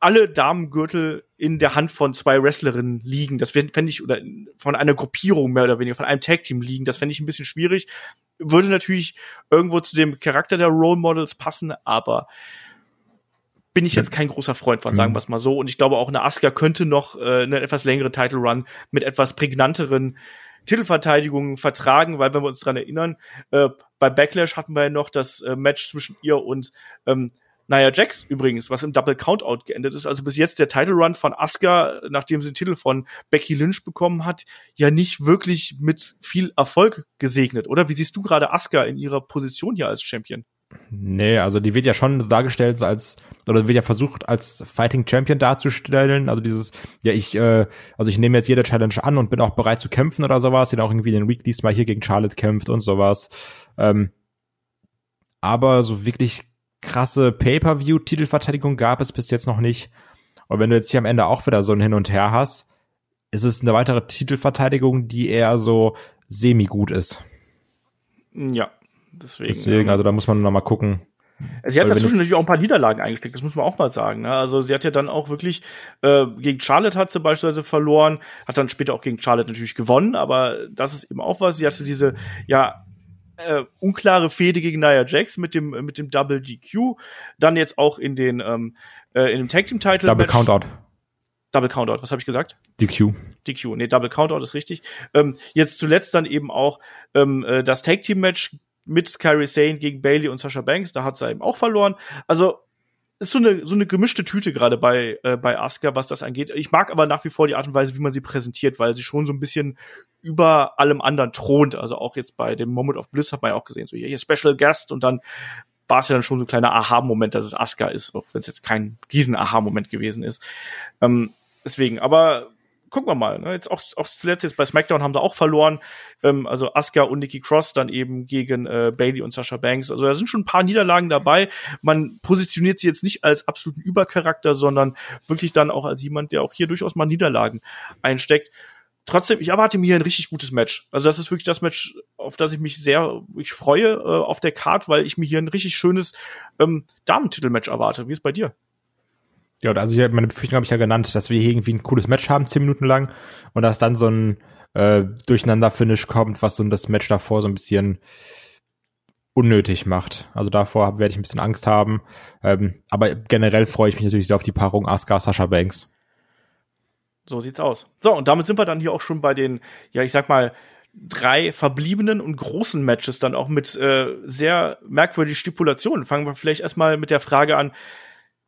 alle Damengürtel in der Hand von zwei Wrestlerinnen liegen. Das fände ich, oder von einer Gruppierung mehr oder weniger, von einem Tag-Team liegen. Das fände ich ein bisschen schwierig. Würde natürlich irgendwo zu dem Charakter der Role Models passen, aber bin ich jetzt kein großer Freund von, sagen mhm. wir es mal so. Und ich glaube auch eine Asuka könnte noch äh, eine etwas längere Title Run mit etwas prägnanteren Titelverteidigung vertragen, weil wenn wir uns dran erinnern, äh, bei Backlash hatten wir ja noch das äh, Match zwischen ihr und ähm, Nia Jax übrigens, was im Double Countout geendet ist. Also bis jetzt der Title Run von Asuka, nachdem sie den Titel von Becky Lynch bekommen hat, ja nicht wirklich mit viel Erfolg gesegnet, oder? Wie siehst du gerade Asuka in ihrer Position hier als Champion? Nee, also die wird ja schon dargestellt als, oder wird ja versucht als Fighting Champion darzustellen. Also dieses, ja, ich, äh, also ich nehme jetzt jede Challenge an und bin auch bereit zu kämpfen oder sowas. Die dann auch irgendwie in den Weeklies mal hier gegen Charlotte kämpft und sowas. Ähm, aber so wirklich krasse Pay-Per-View-Titelverteidigung gab es bis jetzt noch nicht. Und wenn du jetzt hier am Ende auch wieder so ein Hin und Her hast, ist es eine weitere Titelverteidigung, die eher so semi-gut ist. Ja, Deswegen, Deswegen, also da muss man noch mal gucken, Sie hat dazwischen natürlich auch ein paar Niederlagen eingesteckt, das muss man auch mal sagen. Ne? Also sie hat ja dann auch wirklich äh, gegen Charlotte hat sie beispielsweise verloren, hat dann später auch gegen Charlotte natürlich gewonnen, aber das ist eben auch was. Sie hatte diese ja äh, unklare Fehde gegen Nia Jax mit dem mit dem Double DQ, dann jetzt auch in den ähm, äh, in dem Tag Team Title Double Countout. Double Countout, was habe ich gesagt? DQ. DQ, nee, Double Countout ist richtig. Ähm, jetzt zuletzt dann eben auch ähm, äh, das Tag Team Match mit Kyrie Sane gegen Bailey und Sasha Banks, da hat sie eben auch verloren. Also ist so eine so eine gemischte Tüte gerade bei äh, bei Asuka, was das angeht. Ich mag aber nach wie vor die Art und Weise, wie man sie präsentiert, weil sie schon so ein bisschen über allem anderen thront. Also auch jetzt bei dem Moment of Bliss hat man ja auch gesehen, so hier, hier Special Guest und dann war es ja dann schon so ein kleiner Aha-Moment, dass es Asuka ist, auch wenn es jetzt kein riesen Aha-Moment gewesen ist. Ähm, deswegen, aber gucken wir mal. Ne? Jetzt auch, auch zuletzt jetzt bei SmackDown haben sie auch verloren. Ähm, also Asuka und Nikki Cross dann eben gegen äh, Bailey und Sasha Banks. Also da sind schon ein paar Niederlagen dabei. Man positioniert sie jetzt nicht als absoluten Übercharakter, sondern wirklich dann auch als jemand, der auch hier durchaus mal Niederlagen einsteckt. Trotzdem, ich erwarte mir hier ein richtig gutes Match. Also das ist wirklich das Match, auf das ich mich sehr ich freue äh, auf der Card, weil ich mir hier ein richtig schönes ähm, Damentitelmatch erwarte. Wie ist bei dir? Ja, also ich, meine Befürchtung habe ich ja genannt, dass wir hier irgendwie ein cooles Match haben, zehn Minuten lang, und dass dann so ein äh, Durcheinander-Finish kommt, was so das Match davor so ein bisschen unnötig macht. Also davor werde ich ein bisschen Angst haben. Ähm, aber generell freue ich mich natürlich sehr auf die Paarung Asuka Sasha Banks. So sieht's aus. So, und damit sind wir dann hier auch schon bei den, ja, ich sag mal, drei verbliebenen und großen Matches dann auch mit äh, sehr merkwürdigen Stipulationen. Fangen wir vielleicht erstmal mit der Frage an,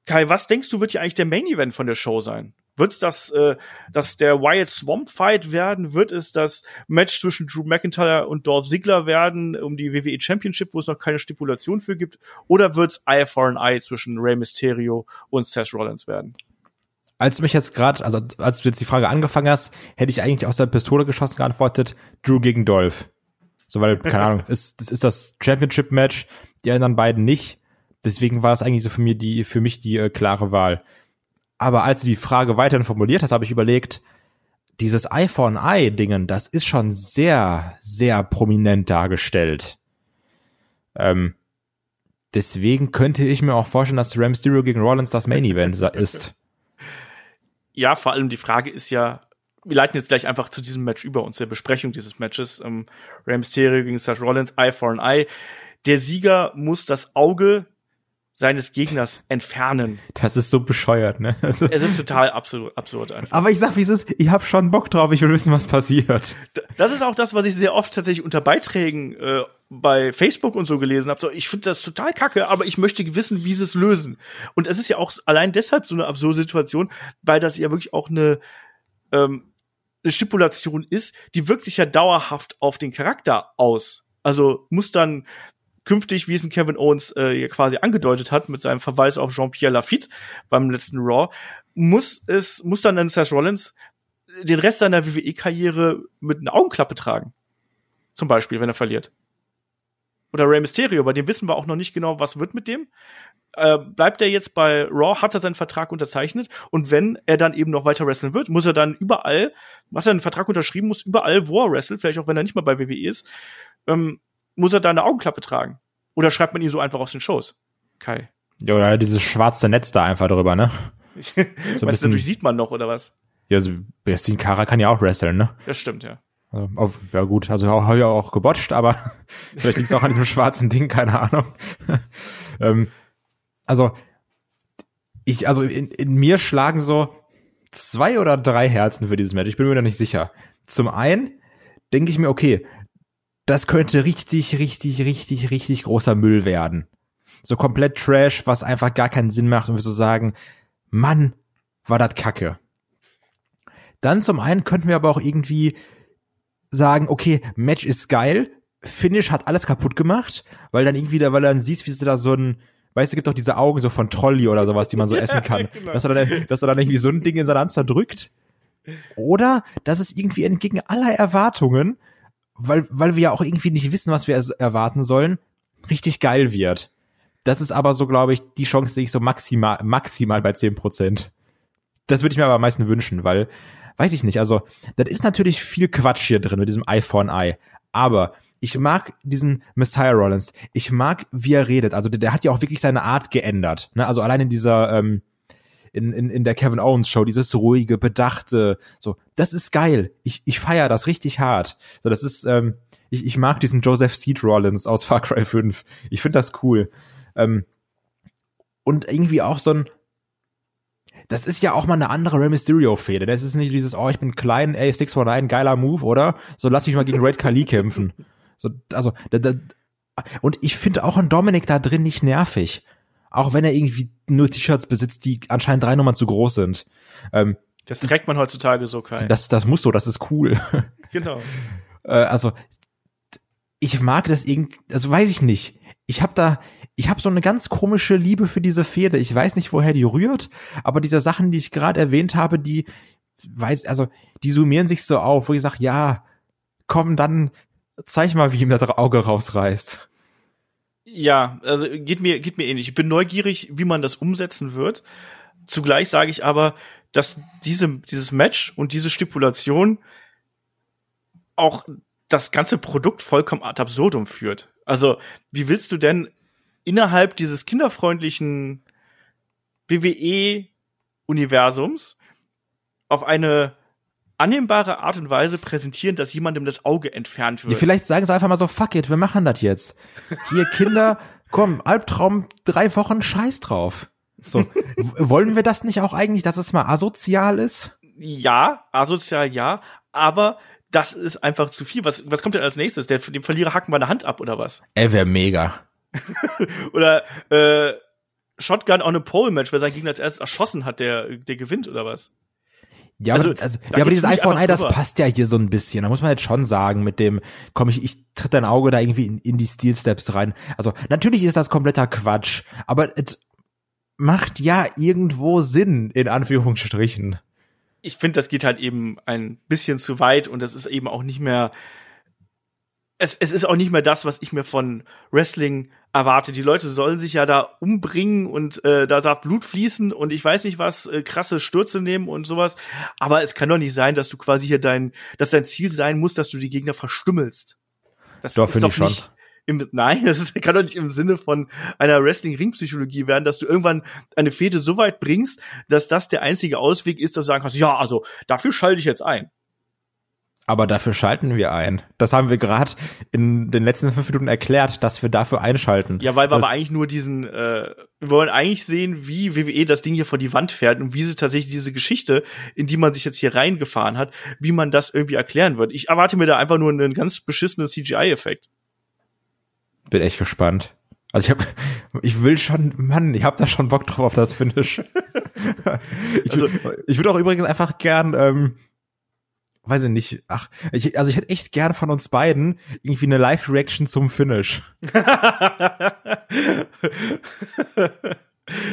Kai, was denkst du, wird hier eigentlich der Main Event von der Show sein? Wird es das, äh, das der Wyatt Swamp Fight werden? Wird es das Match zwischen Drew McIntyre und Dolph Ziggler werden um die WWE Championship, wo es noch keine Stipulation für gibt? Oder wird es Eye for an Eye zwischen Rey Mysterio und Seth Rollins werden? Als du mich jetzt gerade, also als du jetzt die Frage angefangen hast, hätte ich eigentlich aus der Pistole geschossen geantwortet, Drew gegen Dolph. So, weil, keine Ahnung, ist, ist das Championship-Match, die anderen beiden nicht. Deswegen war es eigentlich so für mich die, für mich die äh, klare Wahl. Aber als du die Frage weiterhin formuliert hast, habe ich überlegt, dieses iPhone i Dingen, das ist schon sehr, sehr prominent dargestellt. Ähm, deswegen könnte ich mir auch vorstellen, dass Ram Stereo gegen Rollins das Main Event ist. Ja, vor allem die Frage ist ja, wir leiten jetzt gleich einfach zu diesem Match über uns der Besprechung dieses Matches. Ähm, Ram Stereo gegen Seth Rollins, Eye for an Eye. Der Sieger muss das Auge seines Gegners entfernen. Das ist so bescheuert, ne? Also es ist total absurd, absurd einfach. Aber ich sag, wie es ist, ich hab schon Bock drauf, ich will wissen, was passiert. Das ist auch das, was ich sehr oft tatsächlich unter Beiträgen äh, bei Facebook und so gelesen habe. So, ich finde das total kacke, aber ich möchte wissen, wie sie es lösen. Und es ist ja auch allein deshalb so eine absurde Situation, weil das ja wirklich auch eine, ähm, eine Stipulation ist, die wirkt sich ja dauerhaft auf den Charakter aus. Also muss dann künftig, wie es ein Kevin Owens äh, quasi angedeutet hat mit seinem Verweis auf Jean-Pierre Lafitte beim letzten Raw, muss es, muss dann dann Seth Rollins den Rest seiner WWE-Karriere mit einer Augenklappe tragen. Zum Beispiel, wenn er verliert. Oder Rey Mysterio, bei dem wissen wir auch noch nicht genau, was wird mit dem. Äh, bleibt er jetzt bei Raw, hat er seinen Vertrag unterzeichnet und wenn er dann eben noch weiter wresteln wird, muss er dann überall, was er einen Vertrag unterschrieben muss, überall, wo er wrestelt, vielleicht auch wenn er nicht mal bei WWE ist, ähm, muss er da eine Augenklappe tragen? Oder schreibt man ihn so einfach aus den Shows? Kai. Ja, oder dieses schwarze Netz da einfach drüber, ne? so ein bisschen, dadurch sieht man noch, oder was? Ja, also Sin Kara kann ja auch wresteln, ne? Das stimmt, ja. Also, auf, ja gut, also habe ja auch gebotcht, aber vielleicht liegt es auch an diesem schwarzen Ding, keine Ahnung. ähm, also ich, also in, in mir schlagen so zwei oder drei Herzen für dieses Match. Ich bin mir da nicht sicher. Zum einen denke ich mir, okay, das könnte richtig, richtig, richtig, richtig großer Müll werden. So komplett Trash, was einfach gar keinen Sinn macht und wir so sagen, Mann, war das Kacke. Dann zum einen könnten wir aber auch irgendwie sagen, okay, Match ist geil, Finish hat alles kaputt gemacht, weil dann irgendwie da, weil dann siehst, wie sie da so ein, weißt du, gibt doch diese Augen so von Trolli oder sowas, die man so essen kann. genau. dass, er dann, dass er dann irgendwie so ein Ding in seiner Hand zerdrückt. Oder, dass es irgendwie entgegen aller Erwartungen weil, weil wir ja auch irgendwie nicht wissen, was wir erwarten sollen, richtig geil wird. Das ist aber so, glaube ich, die Chance sehe ich so maximal, maximal bei zehn Prozent. Das würde ich mir aber am meisten wünschen, weil, weiß ich nicht, also, das ist natürlich viel Quatsch hier drin mit diesem iPhone Eye. Aber ich mag diesen Messiah Rollins. Ich mag, wie er redet. Also der, der hat ja auch wirklich seine Art geändert. Ne? Also allein in dieser, ähm, in, in, in der Kevin Owens Show, dieses ruhige, bedachte, so, das ist geil. Ich, ich feiere das richtig hart. So, das ist, ähm, ich, ich mag diesen Joseph Seed Rollins aus Far Cry 5. Ich finde das cool. Ähm, und irgendwie auch so ein, das ist ja auch mal eine andere Rey Mysterio-Fehde. Das ist nicht dieses, oh, ich bin klein, ey, 619, geiler Move, oder? So, lass mich mal gegen Red Kali kämpfen. So, also, da, da, und ich finde auch einen Dominik da drin nicht nervig. Auch wenn er irgendwie nur T-Shirts besitzt, die anscheinend drei Nummern zu groß sind. Ähm, das trägt man heutzutage so kein. Das, das muss so, das ist cool. Genau. äh, also, ich mag das irgendwie, also weiß ich nicht. Ich habe da, ich habe so eine ganz komische Liebe für diese Fehde. Ich weiß nicht, woher die rührt, aber diese Sachen, die ich gerade erwähnt habe, die weiß, also die summieren sich so auf, wo ich sage, ja, komm, dann zeig mal, wie ihm das Auge rausreißt. Ja, also geht mir geht mir ähnlich. Ich bin neugierig, wie man das umsetzen wird. Zugleich sage ich aber, dass diese dieses Match und diese Stipulation auch das ganze Produkt vollkommen ad absurdum führt. Also, wie willst du denn innerhalb dieses kinderfreundlichen WWE-Universums auf eine annehmbare Art und Weise präsentieren, dass jemandem das Auge entfernt wird. Ja, vielleicht sagen sie einfach mal so, fuck it, wir machen das jetzt. Hier, Kinder, komm, Albtraum, drei Wochen, scheiß drauf. So, wollen wir das nicht auch eigentlich, dass es mal asozial ist? Ja, asozial ja, aber das ist einfach zu viel. Was, was kommt denn als nächstes? Der, dem Verlierer hacken wir eine Hand ab oder was? Er wäre mega. oder äh, Shotgun on a Pole Match, wer seinen Gegner als erstes erschossen hat, der, der gewinnt oder was? Ja, also, aber, also, ja, aber dieses iPhone, ey, das passt ja hier so ein bisschen. Da muss man jetzt schon sagen, mit dem, komm ich, ich tritt dein Auge da irgendwie in, in die Steel Steps rein. Also, natürlich ist das kompletter Quatsch, aber es macht ja irgendwo Sinn, in Anführungsstrichen. Ich finde, das geht halt eben ein bisschen zu weit und das ist eben auch nicht mehr, es, es ist auch nicht mehr das, was ich mir von Wrestling erwarte. Die Leute sollen sich ja da umbringen und äh, da darf Blut fließen und ich weiß nicht was, äh, krasse Stürze nehmen und sowas. Aber es kann doch nicht sein, dass du quasi hier dein, dass dein Ziel sein muss, dass du die Gegner verstümmelst. Das doch, ist doch ich nicht. Im, nein, das ist, kann doch nicht im Sinne von einer Wrestling-Ring-Psychologie werden, dass du irgendwann eine Fehde so weit bringst, dass das der einzige Ausweg ist, dass du sagen kannst, ja, also dafür schalte ich jetzt ein. Aber dafür schalten wir ein. Das haben wir gerade in den letzten fünf Minuten erklärt, dass wir dafür einschalten. Ja, weil wir das aber eigentlich nur diesen, äh, wir wollen eigentlich sehen, wie WWE das Ding hier vor die Wand fährt und wie sie tatsächlich diese Geschichte, in die man sich jetzt hier reingefahren hat, wie man das irgendwie erklären wird. Ich erwarte mir da einfach nur einen ganz beschissenen CGI-Effekt. Bin echt gespannt. Also ich habe, ich will schon, Mann, ich habe da schon Bock drauf auf das Finish. ich, also, ich würde auch übrigens einfach gern ähm, weiß ich nicht, ach, ich, also ich hätte echt gern von uns beiden irgendwie eine Live-Reaction zum Finish.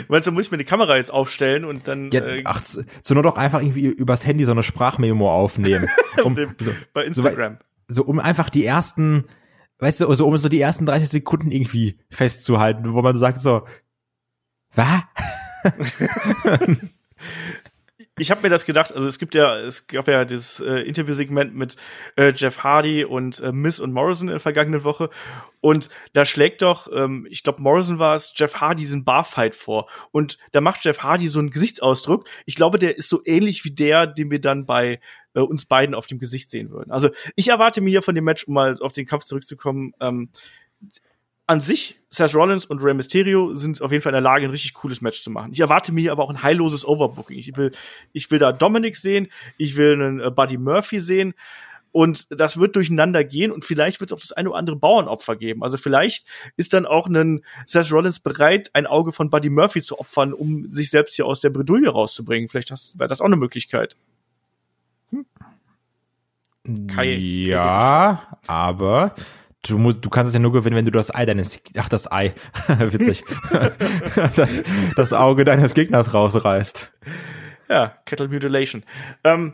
Meinst du, muss ich mir die Kamera jetzt aufstellen und dann. Ja, äh, ach, so nur doch einfach irgendwie übers Handy so eine Sprachmemo aufnehmen. Um, dem, so, bei Instagram. So, so, um einfach die ersten, weißt du, so um so die ersten 30 Sekunden irgendwie festzuhalten, wo man sagt so, was? ich habe mir das gedacht, also es gibt ja, es gab ja das äh, Interviewsegment mit äh, Jeff Hardy und äh, Miss und Morrison in der vergangenen Woche. Und da schlägt doch, ähm, ich glaube, Morrison war es, Jeff Hardy diesen Barfight vor. Und da macht Jeff Hardy so einen Gesichtsausdruck. Ich glaube, der ist so ähnlich wie der, den wir dann bei äh, uns beiden auf dem Gesicht sehen würden. Also ich erwarte mir hier von dem Match, um mal auf den Kampf zurückzukommen, ähm, an sich, Seth Rollins und Rey Mysterio sind auf jeden Fall in der Lage, ein richtig cooles Match zu machen. Ich erwarte mir aber auch ein heilloses Overbooking. Ich will, ich will da Dominic sehen, ich will einen äh, Buddy Murphy sehen. Und das wird durcheinander gehen und vielleicht wird es auch das eine oder andere Bauernopfer geben. Also vielleicht ist dann auch ein Seth Rollins bereit, ein Auge von Buddy Murphy zu opfern, um sich selbst hier aus der Bredouille rauszubringen. Vielleicht wäre das auch eine Möglichkeit. Hm? Kai, ja, aber du musst, du kannst es ja nur gewinnen, wenn du das Ei deines, ach, das Ei, witzig, das, das, Auge deines Gegners rausreißt. Ja, Kettle Mutilation. Ähm,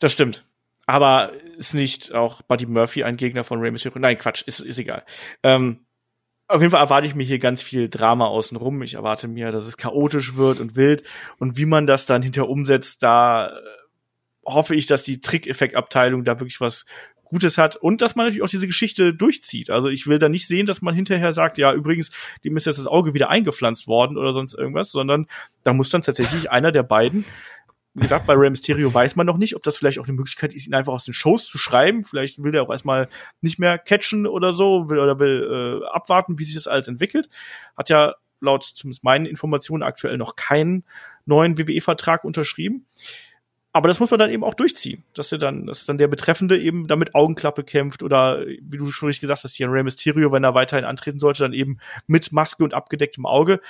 das stimmt. Aber ist nicht auch Buddy Murphy ein Gegner von Rey Mysterio? Nein, Quatsch, ist, ist egal. Ähm, auf jeden Fall erwarte ich mir hier ganz viel Drama außenrum. Ich erwarte mir, dass es chaotisch wird und wild. Und wie man das dann hinterher umsetzt, da hoffe ich, dass die Trickeffektabteilung da wirklich was Gutes hat und dass man natürlich auch diese Geschichte durchzieht. Also ich will da nicht sehen, dass man hinterher sagt, ja, übrigens, dem ist jetzt das Auge wieder eingepflanzt worden oder sonst irgendwas, sondern da muss dann tatsächlich einer der beiden wie gesagt, bei Rey Mysterio weiß man noch nicht, ob das vielleicht auch eine Möglichkeit ist, ihn einfach aus den Shows zu schreiben. Vielleicht will er auch erstmal nicht mehr catchen oder so, will oder will äh, abwarten, wie sich das alles entwickelt. Hat ja laut zumindest meinen Informationen aktuell noch keinen neuen WWE-Vertrag unterschrieben. Aber das muss man dann eben auch durchziehen, dass er dann, dass dann der Betreffende eben damit Augenklappe kämpft oder wie du schon richtig gesagt hast, hier ein Rey Mysterio, wenn er weiterhin antreten sollte, dann eben mit Maske und abgedecktem Auge.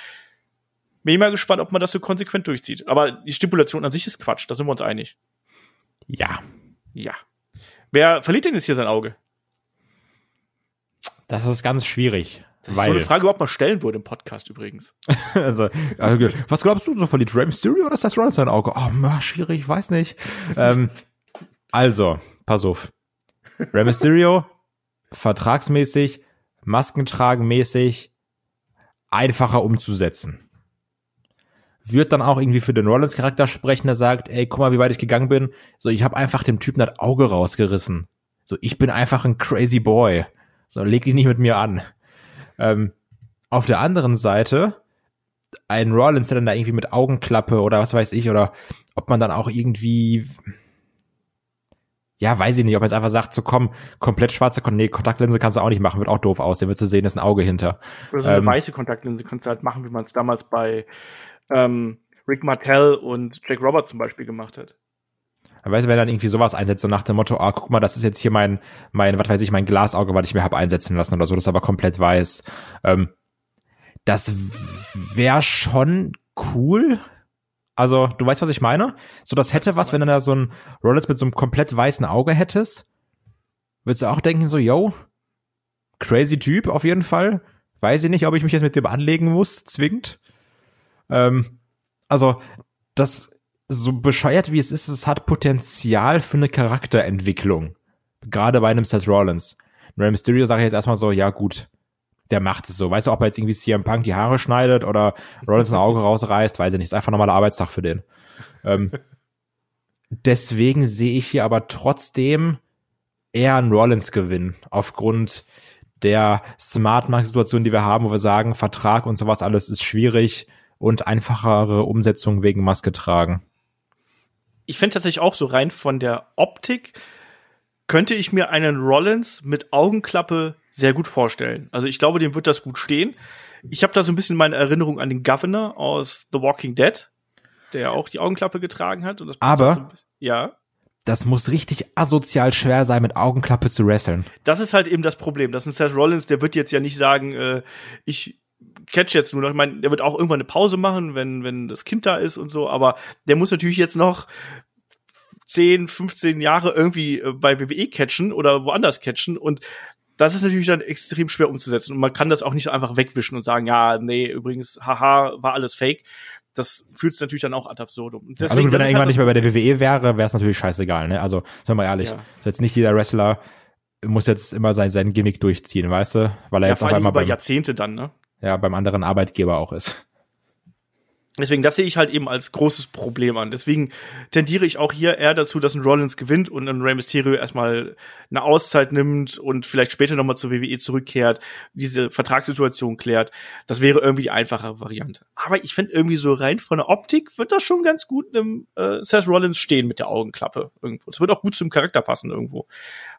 Bin ich mal gespannt, ob man das so konsequent durchzieht. Aber die Stipulation an sich ist Quatsch, da sind wir uns einig. Ja. Ja. Wer verliert denn jetzt hier sein Auge? Das ist ganz schwierig. Das ist so eine Frage überhaupt mal stellen würde im Podcast übrigens. also, also, was glaubst du, so verliert Rey Mysterio oder ist das Rollins sein Auge? Oh, na, schwierig, weiß nicht. ähm, also, pass auf. Rey Mysterio, vertragsmäßig, Maskentragenmäßig, einfacher umzusetzen. Wird dann auch irgendwie für den Rollins-Charakter sprechen, der sagt, ey, guck mal, wie weit ich gegangen bin. So, ich habe einfach dem Typen das Auge rausgerissen. So, ich bin einfach ein crazy boy. So, leg dich nicht mit mir an. Ähm, auf der anderen Seite, ein Rollins, der dann da irgendwie mit Augenklappe oder was weiß ich, oder ob man dann auch irgendwie, ja, weiß ich nicht, ob man jetzt einfach sagt, so komm, komplett schwarze nee, Kontaktlinse kannst du auch nicht machen, wird auch doof aussehen, wird zu sehen, ist ein Auge hinter. Oder so eine ähm, weiße Kontaktlinse kannst du halt machen, wie man es damals bei ähm, Rick Martell und Jack Roberts zum Beispiel gemacht hat. Weißt du, wenn dann irgendwie sowas einsetzt, so nach dem Motto, ah, guck mal, das ist jetzt hier mein, mein, was weiß ich, mein Glasauge, was ich mir habe einsetzen lassen oder so, das aber komplett weiß. Ähm, das wäre schon cool. Also, du weißt, was ich meine? So, das hätte was, wenn du da so ein Rollins mit so einem komplett weißen Auge hättest. Würdest du auch denken, so, yo, crazy Typ auf jeden Fall. Weiß ich nicht, ob ich mich jetzt mit dem anlegen muss, zwingend. Ähm, also, das so bescheuert wie es ist, es hat Potenzial für eine Charakterentwicklung. Gerade bei einem Seth Rollins. Rey Mysterio sage ich jetzt erstmal so, ja gut, der macht es so. Weißt du, ob er jetzt irgendwie CM Punk die Haare schneidet oder Rollins ein Auge rausreißt, weiß ich nicht. Ist einfach normaler Arbeitstag für den. Ähm, deswegen sehe ich hier aber trotzdem eher einen Rollins-Gewinn aufgrund der Smart-Markt-Situation, die wir haben, wo wir sagen, Vertrag und sowas alles ist schwierig und einfachere Umsetzung wegen Maske tragen ich finde tatsächlich auch so rein von der Optik könnte ich mir einen Rollins mit Augenklappe sehr gut vorstellen. Also ich glaube, dem wird das gut stehen. Ich habe da so ein bisschen meine Erinnerung an den Governor aus The Walking Dead, der auch die Augenklappe getragen hat. Aber so ja. Das muss richtig asozial schwer sein, mit Augenklappe zu wresteln. Das ist halt eben das Problem. Das ist ein Seth Rollins, der wird jetzt ja nicht sagen, äh, ich catch jetzt nur noch. Ich meine, der wird auch irgendwann eine Pause machen, wenn, wenn das Kind da ist und so, aber der muss natürlich jetzt noch 10, 15 Jahre irgendwie äh, bei WWE catchen oder woanders catchen und das ist natürlich dann extrem schwer umzusetzen und man kann das auch nicht einfach wegwischen und sagen, ja, nee, übrigens, haha, war alles fake. Das führt es natürlich dann auch ad absurdum. Deswegen, also gut, wenn er irgendwann halt nicht mehr bei der WWE wäre, wäre es natürlich scheißegal, ne? Also, sagen wir mal ehrlich, ja. jetzt nicht jeder Wrestler muss jetzt immer sein, sein Gimmick durchziehen, weißt du? Weil er ja, jetzt auf einmal über Jahrzehnte dann, ne? Ja, beim anderen Arbeitgeber auch ist. Deswegen, das sehe ich halt eben als großes Problem an. Deswegen tendiere ich auch hier eher dazu, dass ein Rollins gewinnt und ein Rey Mysterio erstmal eine Auszeit nimmt und vielleicht später nochmal zur WWE zurückkehrt, diese Vertragssituation klärt. Das wäre irgendwie die einfache Variante. Aber ich finde irgendwie so rein von der Optik wird das schon ganz gut einem äh, Seth Rollins stehen mit der Augenklappe irgendwo. Das wird auch gut zum Charakter passen irgendwo.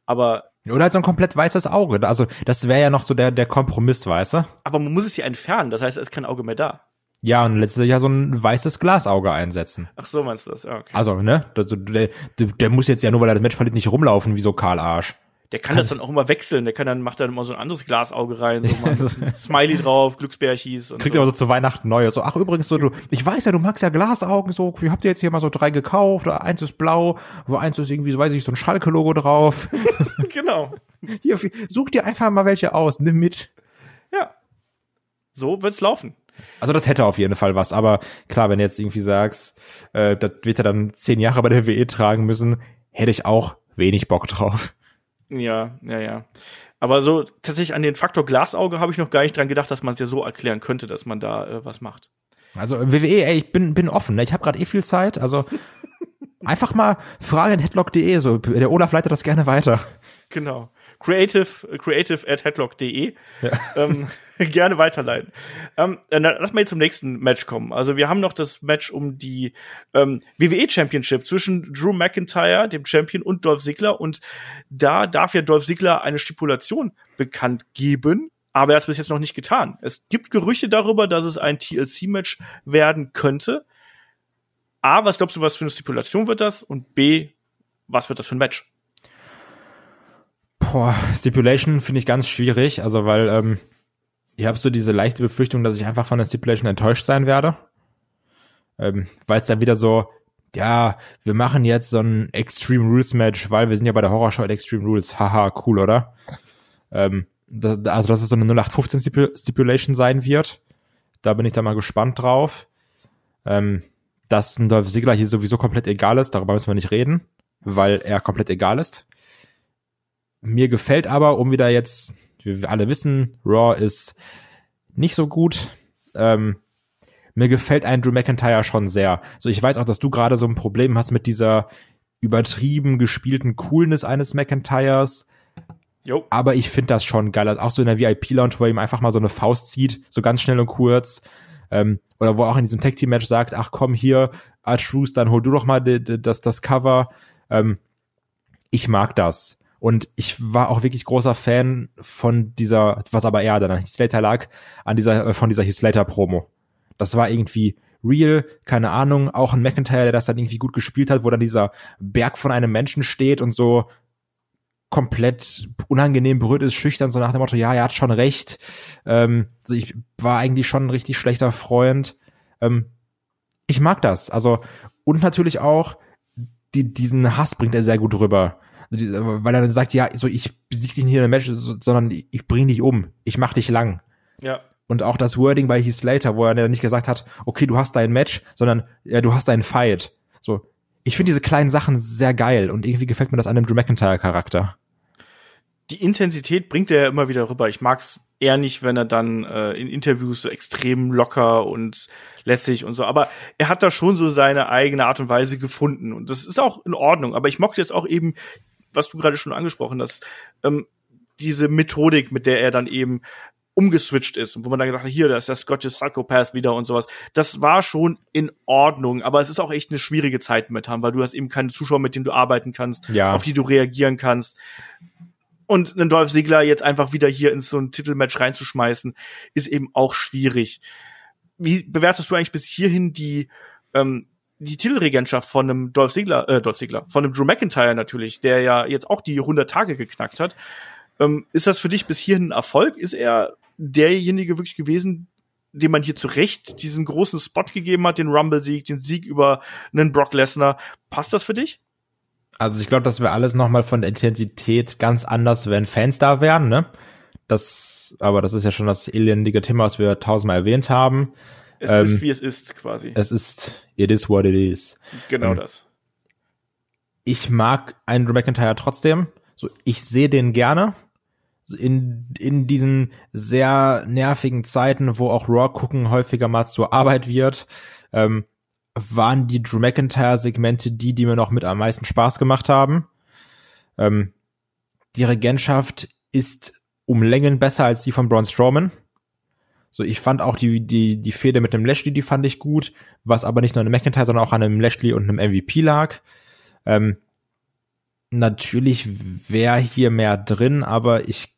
Aber oder halt so ein komplett weißes Auge. Also, das wäre ja noch so der, der Kompromiss, weißt du? Aber man muss es ja entfernen, das heißt, es ist kein Auge mehr da. Ja, und letztes Jahr so ein weißes Glasauge einsetzen. Ach so, meinst du das? Ja, okay. Also, ne? Der, der, der muss jetzt ja nur, weil er das Match verliert, nicht rumlaufen wie so Karl Arsch. Der kann, kann das dann auch immer wechseln. Der kann dann, macht dann immer so ein anderes Glasauge rein, so mal Smiley drauf, Glücksbärchis und Kriegt so. immer so zu Weihnachten neue. So, ach übrigens, so, du, ich weiß ja, du magst ja Glasaugen, so, wie habt ihr jetzt hier mal so drei gekauft? Eins ist blau, wo eins ist irgendwie, so weiß ich, so ein Schalke-Logo drauf. genau. Hier, such dir einfach mal welche aus, nimm mit. Ja. So wird's laufen. Also das hätte auf jeden Fall was, aber klar, wenn du jetzt irgendwie sagst, äh, das wird er dann zehn Jahre bei der WE tragen müssen, hätte ich auch wenig Bock drauf. Ja, ja, ja. Aber so tatsächlich an den Faktor Glasauge habe ich noch gar nicht dran gedacht, dass man es ja so erklären könnte, dass man da äh, was macht. Also WWE, ey, ich bin, bin offen. Ne? Ich habe gerade eh viel Zeit. Also einfach mal fragen headlock.de. So, der Olaf leitet das gerne weiter. Genau. Creative, creative at headlock.de. Ja. Ähm, gerne weiterleiten. Ähm, dann lass mal jetzt zum nächsten Match kommen. Also wir haben noch das Match um die ähm, WWE Championship zwischen Drew McIntyre, dem Champion, und Dolph Ziggler. Und da darf ja Dolph Ziggler eine Stipulation bekannt geben. Aber er hat es bis jetzt noch nicht getan. Es gibt Gerüchte darüber, dass es ein TLC-Match werden könnte. A, was glaubst du, was für eine Stipulation wird das? Und B, was wird das für ein Match? Boah, Stipulation finde ich ganz schwierig, also weil ähm, ich habe so diese leichte Befürchtung, dass ich einfach von der Stipulation enttäuscht sein werde. Ähm, weil es dann wieder so, ja, wir machen jetzt so ein Extreme Rules Match, weil wir sind ja bei der Horrorshow Extreme Rules. Haha, cool, oder? Ähm, das, also, dass es so eine 0815 Stipulation sein wird. Da bin ich da mal gespannt drauf. Ähm, dass ein Dolph Ziggler hier sowieso komplett egal ist, darüber müssen wir nicht reden, weil er komplett egal ist. Mir gefällt aber, um wieder jetzt, wie wir alle wissen, Raw ist nicht so gut. Ähm, mir gefällt ein Drew McIntyre schon sehr. So, ich weiß auch, dass du gerade so ein Problem hast mit dieser übertrieben gespielten Coolness eines McIntyres. Jo. Aber ich finde das schon geil. Auch so in der VIP-Lounge, wo er ihm einfach mal so eine Faust zieht, so ganz schnell und kurz. Ähm, oder wo er auch in diesem Tag-Team-Match sagt, ach komm hier, Artruth, dann hol du doch mal das, das Cover. Ähm, ich mag das. Und ich war auch wirklich großer Fan von dieser, was aber eher dann an Heath Slater lag, an dieser, äh, von dieser Heath Slater Promo. Das war irgendwie real, keine Ahnung, auch ein McIntyre, der das dann irgendwie gut gespielt hat, wo dann dieser Berg von einem Menschen steht und so komplett unangenehm berührt ist, schüchtern, so nach dem Motto, ja, er hat schon recht. Ähm, also ich war eigentlich schon ein richtig schlechter Freund. Ähm, ich mag das. Also, und natürlich auch, die, diesen Hass bringt er sehr gut rüber. Weil er dann sagt, ja, so ich besieg dich nicht in der Match, sondern ich bring dich um. Ich mach dich lang. Ja. Und auch das Wording bei Heath Slater, wo er nicht gesagt hat, okay, du hast dein Match, sondern ja, du hast deinen Fight. So, ich finde diese kleinen Sachen sehr geil und irgendwie gefällt mir das an dem Drew McIntyre Charakter. Die Intensität bringt er ja immer wieder rüber. Ich mag's eher nicht, wenn er dann äh, in Interviews so extrem locker und lässig und so. Aber er hat da schon so seine eigene Art und Weise gefunden und das ist auch in Ordnung. Aber ich mochte jetzt auch eben was du gerade schon angesprochen hast, ähm, diese Methodik, mit der er dann eben umgeswitcht ist und wo man dann gesagt hat, hier, da ist der Scottish Psychopath wieder und sowas. Das war schon in Ordnung, aber es ist auch echt eine schwierige Zeit mit haben, weil du hast eben keine Zuschauer, mit denen du arbeiten kannst, ja. auf die du reagieren kannst. Und einen Dolph Ziggler jetzt einfach wieder hier in so ein Titelmatch reinzuschmeißen, ist eben auch schwierig. Wie bewertest du eigentlich bis hierhin die ähm, die Titelregentschaft von einem Dolph Ziggler, äh, Dolph Ziggler, von einem Drew McIntyre natürlich, der ja jetzt auch die 100 Tage geknackt hat. Ähm, ist das für dich bis hierhin ein Erfolg? Ist er derjenige wirklich gewesen, dem man hier zu Recht diesen großen Spot gegeben hat, den Rumble-Sieg, den Sieg über einen Brock Lesnar? Passt das für dich? Also ich glaube, das wäre alles nochmal von der Intensität ganz anders, wenn Fans da wären, ne? Das, aber das ist ja schon das elendige Thema, was wir tausendmal erwähnt haben. Es ähm, ist, wie es ist, quasi. Es ist, it is what it is. Genau ähm, das. Ich mag einen Drew McIntyre trotzdem. So, ich sehe den gerne. In, in diesen sehr nervigen Zeiten, wo auch Raw gucken häufiger mal zur Arbeit wird, ähm, waren die Drew McIntyre-Segmente die, die mir noch mit am meisten Spaß gemacht haben. Ähm, die Regentschaft ist um Längen besser als die von Braun Strowman. So, ich fand auch die, die, die Fehde mit dem Lashley, die fand ich gut, was aber nicht nur an einem McIntyre, sondern auch an einem Lashley und einem MVP lag. Ähm, natürlich wäre hier mehr drin, aber ich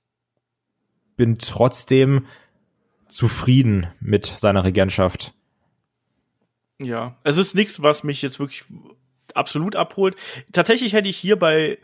bin trotzdem zufrieden mit seiner Regentschaft. Ja, es ist nichts, was mich jetzt wirklich absolut abholt. Tatsächlich hätte ich hier bei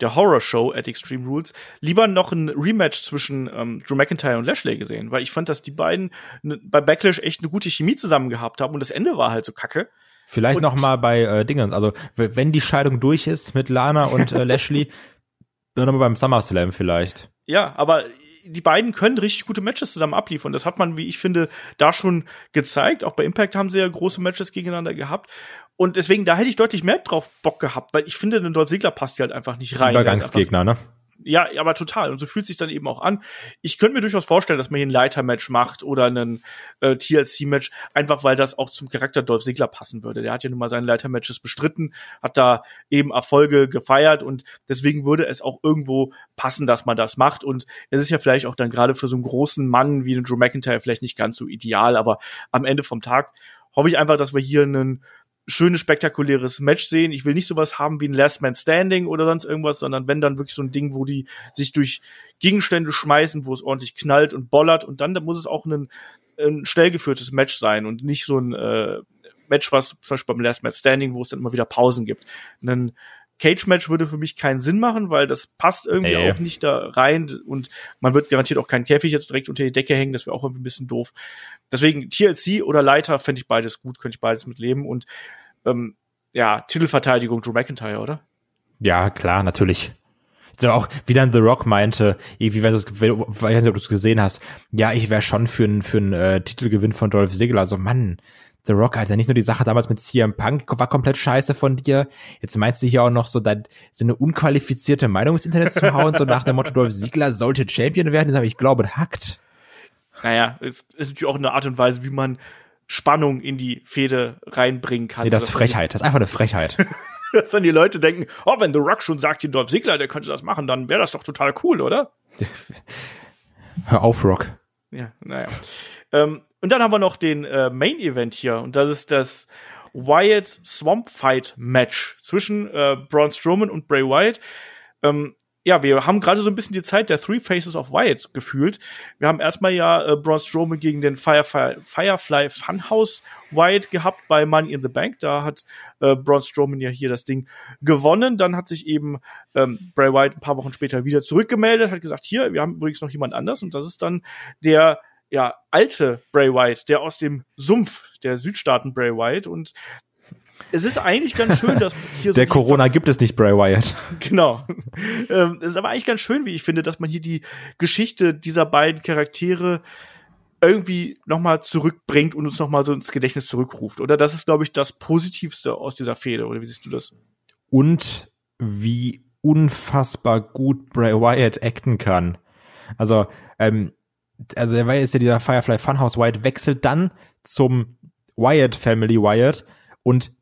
der Horror Show at Extreme Rules lieber noch ein Rematch zwischen ähm, Drew McIntyre und Lashley gesehen, weil ich fand, dass die beiden ne, bei Backlash echt eine gute Chemie zusammen gehabt haben und das Ende war halt so kacke. Vielleicht und noch mal bei äh, Dingen, also wenn die Scheidung durch ist mit Lana und äh, Lashley, dann nochmal beim SummerSlam vielleicht. Ja, aber die beiden können richtig gute Matches zusammen abliefern. Das hat man, wie ich finde, da schon gezeigt. Auch bei Impact haben sie ja große Matches gegeneinander gehabt. Und deswegen, da hätte ich deutlich mehr drauf Bock gehabt, weil ich finde, ein Dolph Ziggler passt hier halt einfach nicht rein. Übergangsgegner, ne? Ja, aber total. Und so fühlt sich dann eben auch an. Ich könnte mir durchaus vorstellen, dass man hier ein Leiter-Match macht oder einen äh, TLC-Match, einfach weil das auch zum Charakter Dolph Ziggler passen würde. Der hat ja nun mal seine Leiter-Matches bestritten, hat da eben Erfolge gefeiert und deswegen würde es auch irgendwo passen, dass man das macht. Und es ist ja vielleicht auch dann gerade für so einen großen Mann wie den Drew McIntyre vielleicht nicht ganz so ideal, aber am Ende vom Tag hoffe ich einfach, dass wir hier einen schönes, spektakuläres Match sehen. Ich will nicht sowas haben wie ein Last Man Standing oder sonst irgendwas, sondern wenn dann wirklich so ein Ding, wo die sich durch Gegenstände schmeißen, wo es ordentlich knallt und bollert und dann, dann muss es auch ein, ein schnell geführtes Match sein und nicht so ein äh, Match, was zum Beispiel beim Last Man Standing, wo es dann immer wieder Pausen gibt. Ein Cage-Match würde für mich keinen Sinn machen, weil das passt irgendwie Nee. auch nicht da rein und man wird garantiert auch keinen Käfig jetzt direkt unter die Decke hängen, das wäre auch irgendwie ein bisschen doof. Deswegen TLC oder Leiter fände ich beides gut, könnte ich beides mit leben und ähm, ja, Titelverteidigung Drew McIntyre, oder? Ja, klar, natürlich. So auch, wie dann The Rock meinte, irgendwie, wenn du es, wenn- ich weiß nicht, ob du es gesehen hast, ja, ich wäre schon für einen für einen, äh, Titelgewinn von Dolph Ziggler. Also, Mann, The Rock, Alter, nicht nur die Sache damals mit CM Punk war komplett scheiße von dir. Jetzt meinst du hier auch noch so, dein, so eine unqualifizierte Meinung ins Internet zu hauen, so nach dem Motto, Dolph Ziggler sollte Champion werden. Das habe ich glaube, hackt. Naja, ist, ist natürlich auch eine Art und Weise, wie man Spannung in die Fehde reinbringen kann. Nee, das ist Frechheit. Das ist einfach eine Frechheit. Dass dann die Leute denken, oh, wenn The Rock schon sagt, hier Dolph Ziggler, der könnte das machen, dann wäre das doch total cool, oder? Hör auf, Rock. Ja, naja. Ähm, und dann haben wir noch den äh, Main Event hier und das ist das Wyatt Swamp Fight Match zwischen äh, Braun Strowman und Bray Wyatt. Ähm, ja, wir haben gerade so ein bisschen die Zeit der Three Faces of Wyatt gefühlt. Wir haben erstmal ja äh, Braun Strowman gegen den Firefly, Firefly Funhouse Wyatt gehabt bei Money in the Bank. Da hat äh, Braun Strowman ja hier das Ding gewonnen. Dann hat sich eben ähm, Bray Wyatt ein paar Wochen später wieder zurückgemeldet, hat gesagt, hier, wir haben übrigens noch jemand anders und das ist dann der ja, alte Bray Wyatt, der aus dem Sumpf der Südstaaten Bray Wyatt und es ist eigentlich ganz schön, dass hier so Der Corona gibt es nicht, Bray Wyatt. Genau. ähm, es ist aber eigentlich ganz schön, wie ich finde, dass man hier die Geschichte dieser beiden Charaktere irgendwie nochmal zurückbringt und uns nochmal so ins Gedächtnis zurückruft. Oder das ist, glaube ich, das Positivste aus dieser Fehde. Oder wie siehst du das? und wie unfassbar gut Bray Wyatt acten kann. Also, ähm, also er war jetzt ja dieser Firefly Funhouse Wyatt, wechselt dann zum Wyatt Family Wyatt und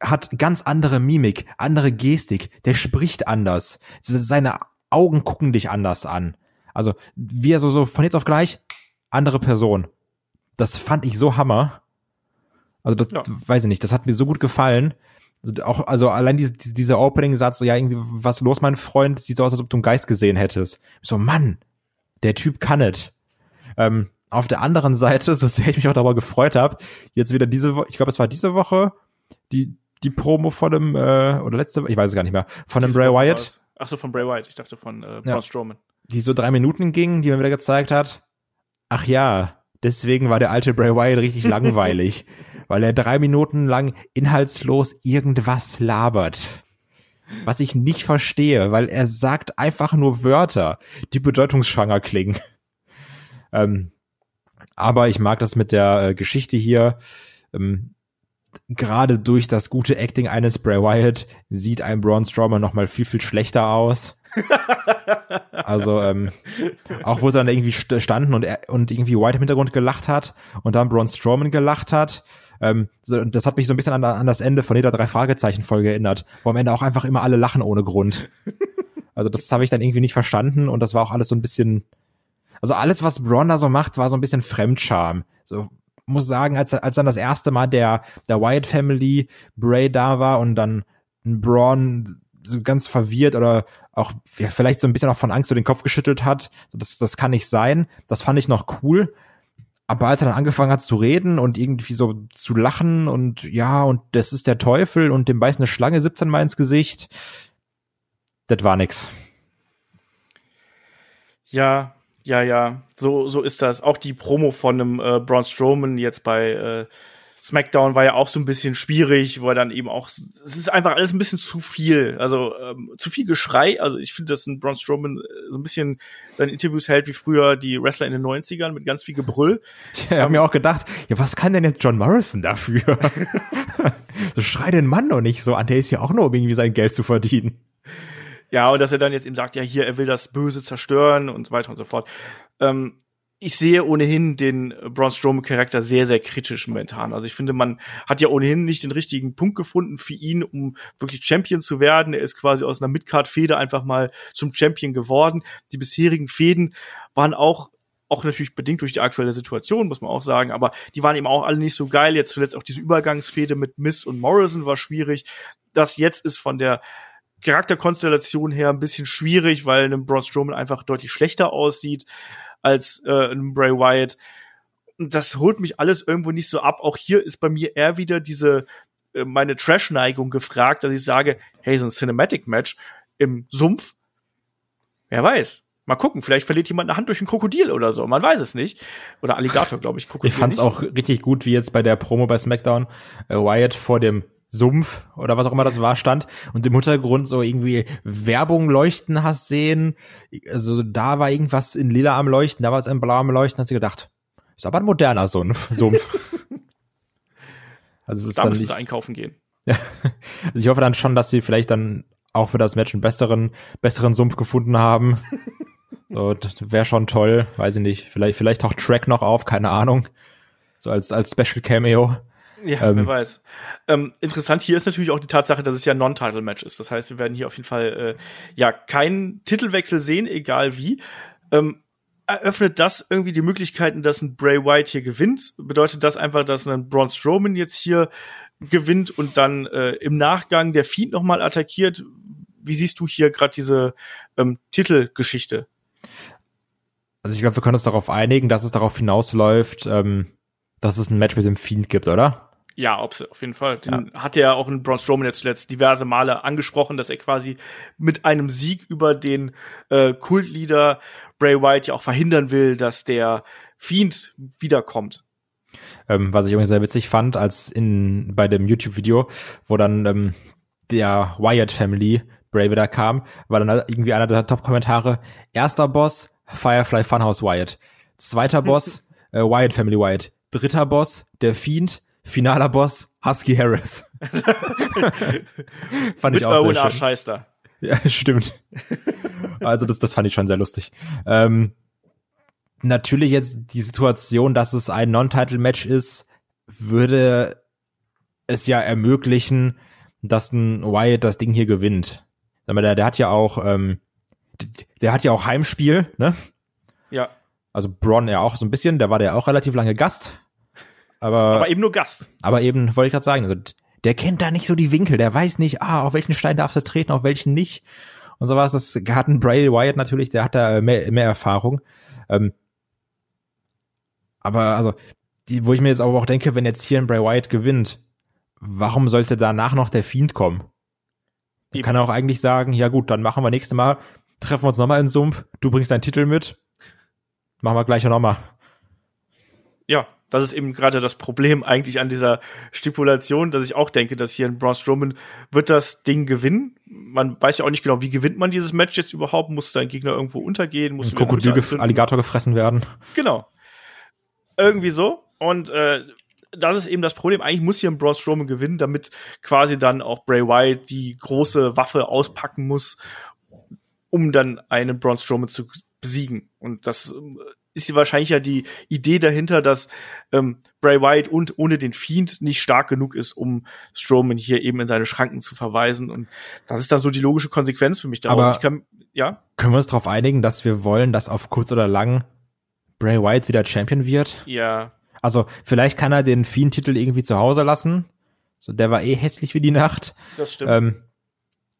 hat ganz andere Mimik, andere Gestik, der spricht anders. Seine Augen gucken dich anders an. Also, wie er so, so von jetzt auf gleich, andere Person. Das fand ich so Hammer. Also, das Ja. weiß ich nicht, das hat mir so gut gefallen. Also, auch, also allein diese, diese- dieser Opening-Satz, so, ja, irgendwie, was los, mein Freund? Sieht so aus, als ob du einen Geist gesehen hättest. Ich so, Mann, der Typ kann es. Ähm, auf der anderen Seite, so sehr ich mich auch darüber gefreut habe, jetzt wieder diese Woche, ich glaube, es war diese Woche, die, die Promo von dem, äh, oder letzte, ich weiß es gar nicht mehr, von dem Diese Bray Woche Wyatt. Ach so, von Bray Wyatt. Ich dachte von äh, Ja. Braun Strowman. die so drei Minuten ging, die man wieder gezeigt hat. Ach ja, deswegen war der alte Bray Wyatt richtig langweilig, weil er drei Minuten lang inhaltslos irgendwas labert. Was ich nicht verstehe, weil er sagt einfach nur Wörter, die bedeutungsschwanger klingen. Ähm, aber ich mag das mit der äh, Geschichte hier. Ähm, Gerade durch das gute Acting eines Bray Wyatt sieht ein Braun Strowman noch mal viel, viel schlechter aus. Also, ähm, auch wo sie dann irgendwie st- standen und, und irgendwie White im Hintergrund gelacht hat und dann Braun Strowman gelacht hat. Ähm, so, das hat mich so ein bisschen an, an das Ende von jeder drei Fragezeichen Folge erinnert, wo am Ende auch einfach immer alle lachen ohne Grund. Also das habe ich dann irgendwie nicht verstanden und das war auch alles so ein bisschen, also alles was Braun da so macht, war so ein bisschen Fremdscham. So muss sagen, als als dann das erste Mal der der Wyatt Family Bray da war und dann Braun so ganz verwirrt oder auch ja, vielleicht so ein bisschen auch von Angst so den Kopf geschüttelt hat. Das, das kann nicht sein. Das fand ich noch cool. Aber als er dann angefangen hat zu reden und irgendwie so zu lachen und ja, und das ist der Teufel und dem beißt eine Schlange 17 Mal ins Gesicht, das war nix. Ja, ja, ja. So, so ist das. Auch die Promo von einem äh, Braun Strowman jetzt bei äh, SmackDown war ja auch so ein bisschen schwierig, weil dann eben auch, es ist einfach alles ein bisschen zu viel. Also ähm, zu viel Geschrei. Also ich finde, dass ein Braun Strowman äh, so ein bisschen seine Interviews hält wie früher die Wrestler in den 90ern mit ganz viel Gebrüll. Ich habe mir auch gedacht, ja, was kann denn jetzt John Morrison dafür? so schrei den Mann doch nicht so an, der ist ja auch nur, um irgendwie sein Geld zu verdienen. Ja, und dass er dann jetzt eben sagt, ja, hier, er will das Böse zerstören und so weiter und so fort. Ähm, ich sehe ohnehin den Braun Strowman Charakter sehr, sehr kritisch momentan. Also ich finde, man hat ja ohnehin nicht den richtigen Punkt gefunden für ihn, um wirklich Champion zu werden. Er ist quasi aus einer Midcard-Fehde einfach mal zum Champion geworden. Die bisherigen Fäden waren auch auch natürlich bedingt durch die aktuelle Situation, muss man auch sagen, aber die waren eben auch alle nicht so geil. Jetzt zuletzt auch diese Übergangsfehde mit Miss und Morrison war schwierig. Das jetzt ist von der Charakterkonstellation her ein bisschen schwierig, weil ein Braun Strowman einfach deutlich schlechter aussieht als äh, ein Bray Wyatt. Das holt mich alles irgendwo nicht so ab. Auch hier ist bei mir eher wieder diese äh, meine Trash-Neigung gefragt, dass ich sage, hey, so ein Cinematic-Match im Sumpf, wer weiß. Mal gucken, vielleicht verliert jemand eine Hand durch ein Krokodil oder so. Man weiß es nicht. Oder Alligator, glaube ich. Krokodil ich fand's nicht. auch richtig gut, wie jetzt bei der Promo bei SmackDown äh, Wyatt vor dem Sumpf oder was auch immer das war, stand und im Hintergrund so irgendwie Werbung leuchten hast sehen. Also da war irgendwas in lila am Leuchten, da war es in blau am Leuchten, hast du gedacht, ist aber ein moderner Sumpf. Sumpf. also da dann nicht, einkaufen gehen. Ja. Also ich hoffe dann schon, dass sie vielleicht dann auch für das Match einen besseren, besseren Sumpf gefunden haben. so, das wäre schon toll, weiß ich nicht. Vielleicht, vielleicht taucht Track noch auf, keine Ahnung. So als, als Special Cameo. Ja, ähm, wer weiß. Ähm, interessant hier ist natürlich auch die Tatsache, dass es ja ein Non-Title-Match ist. Das heißt, wir werden hier auf jeden Fall äh, ja keinen Titelwechsel sehen, egal wie. Ähm, eröffnet das irgendwie die Möglichkeiten, dass ein Bray Wyatt hier gewinnt? Bedeutet das einfach, dass ein Braun Strowman jetzt hier gewinnt und dann äh, im Nachgang der Fiend nochmal attackiert? Wie siehst du hier gerade diese ähm, Titelgeschichte? Also ich glaube, wir können uns darauf einigen, dass es darauf hinausläuft, ähm, dass es ein Match mit dem Fiend gibt, oder? Ja, ob's, auf jeden Fall. Den ja. hat ja auch ein Braun Strowman jetzt zuletzt diverse Male angesprochen, dass er quasi mit einem Sieg über den äh, Kultleader Bray Wyatt ja auch verhindern will, dass der Fiend wiederkommt. Ähm, was ich übrigens sehr witzig fand, als in bei dem YouTube-Video, wo dann ähm, der Wyatt Family Bray wieder kam, war dann irgendwie einer der Top-Kommentare. Erster Boss, Firefly Funhouse Wyatt. Zweiter Boss, äh, Wyatt Family Wyatt. Dritter Boss, der Fiend finaler Boss Husky Harris. fand Mit ich auch sehr schön. Ja, stimmt. also das, das fand ich schon sehr lustig. Ähm, natürlich jetzt die Situation, dass es ein Non-Title-Match ist, würde es ja ermöglichen, dass ein Wyatt das Ding hier gewinnt. Der, der hat ja auch, ähm, der hat ja auch Heimspiel, ne? Ja. Also Braun ja auch so ein bisschen, der war ja auch relativ lange Gast. Aber, aber eben nur Gast. Aber eben, wollte ich gerade sagen, also, der kennt da nicht so die Winkel, der weiß nicht, ah, auf welchen Stein darfst du treten, auf welchen nicht. Und so was. Das hat ein Bray Wyatt natürlich, der hat da mehr, mehr Erfahrung. Ähm, aber also, die, wo ich mir jetzt aber auch denke, wenn jetzt hier ein Bray Wyatt gewinnt, warum sollte danach noch der Fiend kommen? Man kann auch eigentlich sagen, ja gut, dann machen wir nächstes Mal, treffen wir uns nochmal in Sumpf, du bringst deinen Titel mit, machen wir gleich nochmal. Ja, das ist eben gerade das Problem eigentlich an dieser Stipulation, dass ich auch denke, dass hier ein Braun Strowman wird das Ding gewinnen. Man weiß ja auch nicht genau, wie gewinnt man dieses Match jetzt überhaupt? Muss sein Gegner irgendwo untergehen? Muss ein Krokodil, Alligator gefressen werden? Genau. Irgendwie so. Und äh, das ist eben das Problem. Eigentlich muss hier ein Braun Strowman gewinnen, damit quasi dann auch Bray Wyatt die große Waffe auspacken muss, um dann einen Braun Strowman zu besiegen. Und das ist hier wahrscheinlich ja die Idee dahinter, dass ähm, Bray Wyatt und ohne den Fiend nicht stark genug ist, um Strowman hier eben in seine Schranken zu verweisen. Und das ist dann so die logische Konsequenz für mich daraus. Aber kann, ja? Können wir uns darauf einigen, dass wir wollen, dass auf kurz oder lang Bray Wyatt wieder Champion wird? Ja. Also vielleicht kann er den Fiend-Titel irgendwie zu Hause lassen. So, der war eh hässlich wie die Nacht. Das stimmt. Ähm,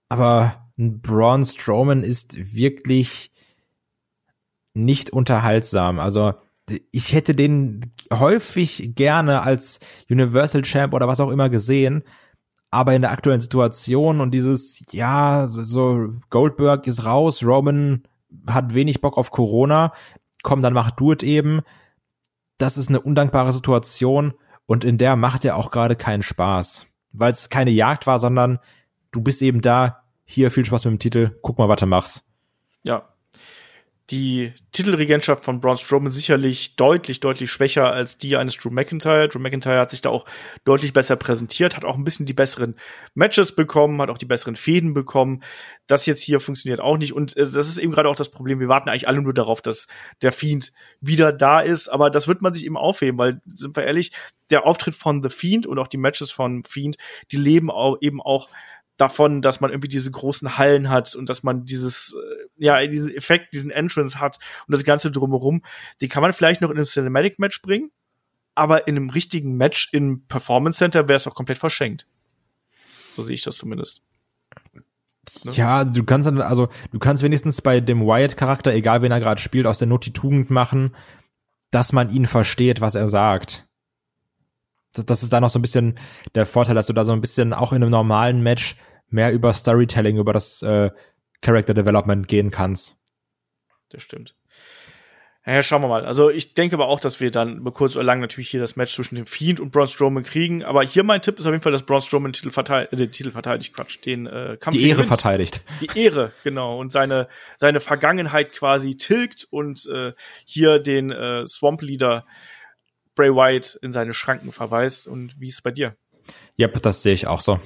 aber ein Braun Strowman ist wirklich nicht unterhaltsam. Also ich hätte den häufig gerne als Universal Champ oder was auch immer gesehen, aber in der aktuellen Situation und dieses, ja, so, so Goldberg ist raus, Roman hat wenig Bock auf Corona, komm, dann mach du es eben. Das ist eine undankbare Situation und in der macht er auch gerade keinen Spaß, weil es keine Jagd war, sondern du bist eben da, hier viel Spaß mit dem Titel, guck mal, was du machst. Ja, die Titelregentschaft von Braun Strowman sicherlich deutlich, deutlich schwächer als die eines Drew McIntyre. Drew McIntyre hat sich da auch deutlich besser präsentiert, hat auch ein bisschen die besseren Matches bekommen, hat auch die besseren Fäden bekommen. Das jetzt hier funktioniert auch nicht. Und äh, das ist eben gerade auch das Problem. Wir warten eigentlich alle nur darauf, dass der Fiend wieder da ist. Aber das wird man sich eben aufheben, weil, sind wir ehrlich, der Auftritt von The Fiend und auch die Matches von Fiend, die leben auch eben auch davon, dass man irgendwie diese großen Hallen hat und dass man dieses, äh, ja, diesen Effekt, diesen Entrance hat und das Ganze drumherum, die kann man vielleicht noch in einem Cinematic Match bringen, aber in einem richtigen Match im Performance Center wäre es auch komplett verschenkt. So sehe ich das zumindest. Ne? Ja, du kannst dann, also du kannst wenigstens bei dem Wyatt-Charakter, egal wen er gerade spielt, aus der Not die Tugend machen, dass man ihn versteht, was er sagt. Das, das ist da noch so ein bisschen der Vorteil, dass du da so ein bisschen auch in einem normalen Match mehr über Storytelling, über das äh, Character Development gehen kannst. Das stimmt. Ja, schauen wir mal. Also ich denke aber auch, dass wir dann über kurz oder lang natürlich hier das Match zwischen dem Fiend und Braun Strowman kriegen. Aber hier mein Tipp ist auf jeden Fall, dass Braun Strowman den Titel verteidigt, äh, den Titel verteidigt, Quatsch, den äh, Kampf. Die Ehre gewinnt. verteidigt. Die Ehre, genau. Und seine, seine Vergangenheit quasi tilgt und äh, hier den äh, Swamp Leader Bray Wyatt in seine Schranken verweist. Und wie ist es bei dir? Ja, yep, das sehe ich auch so.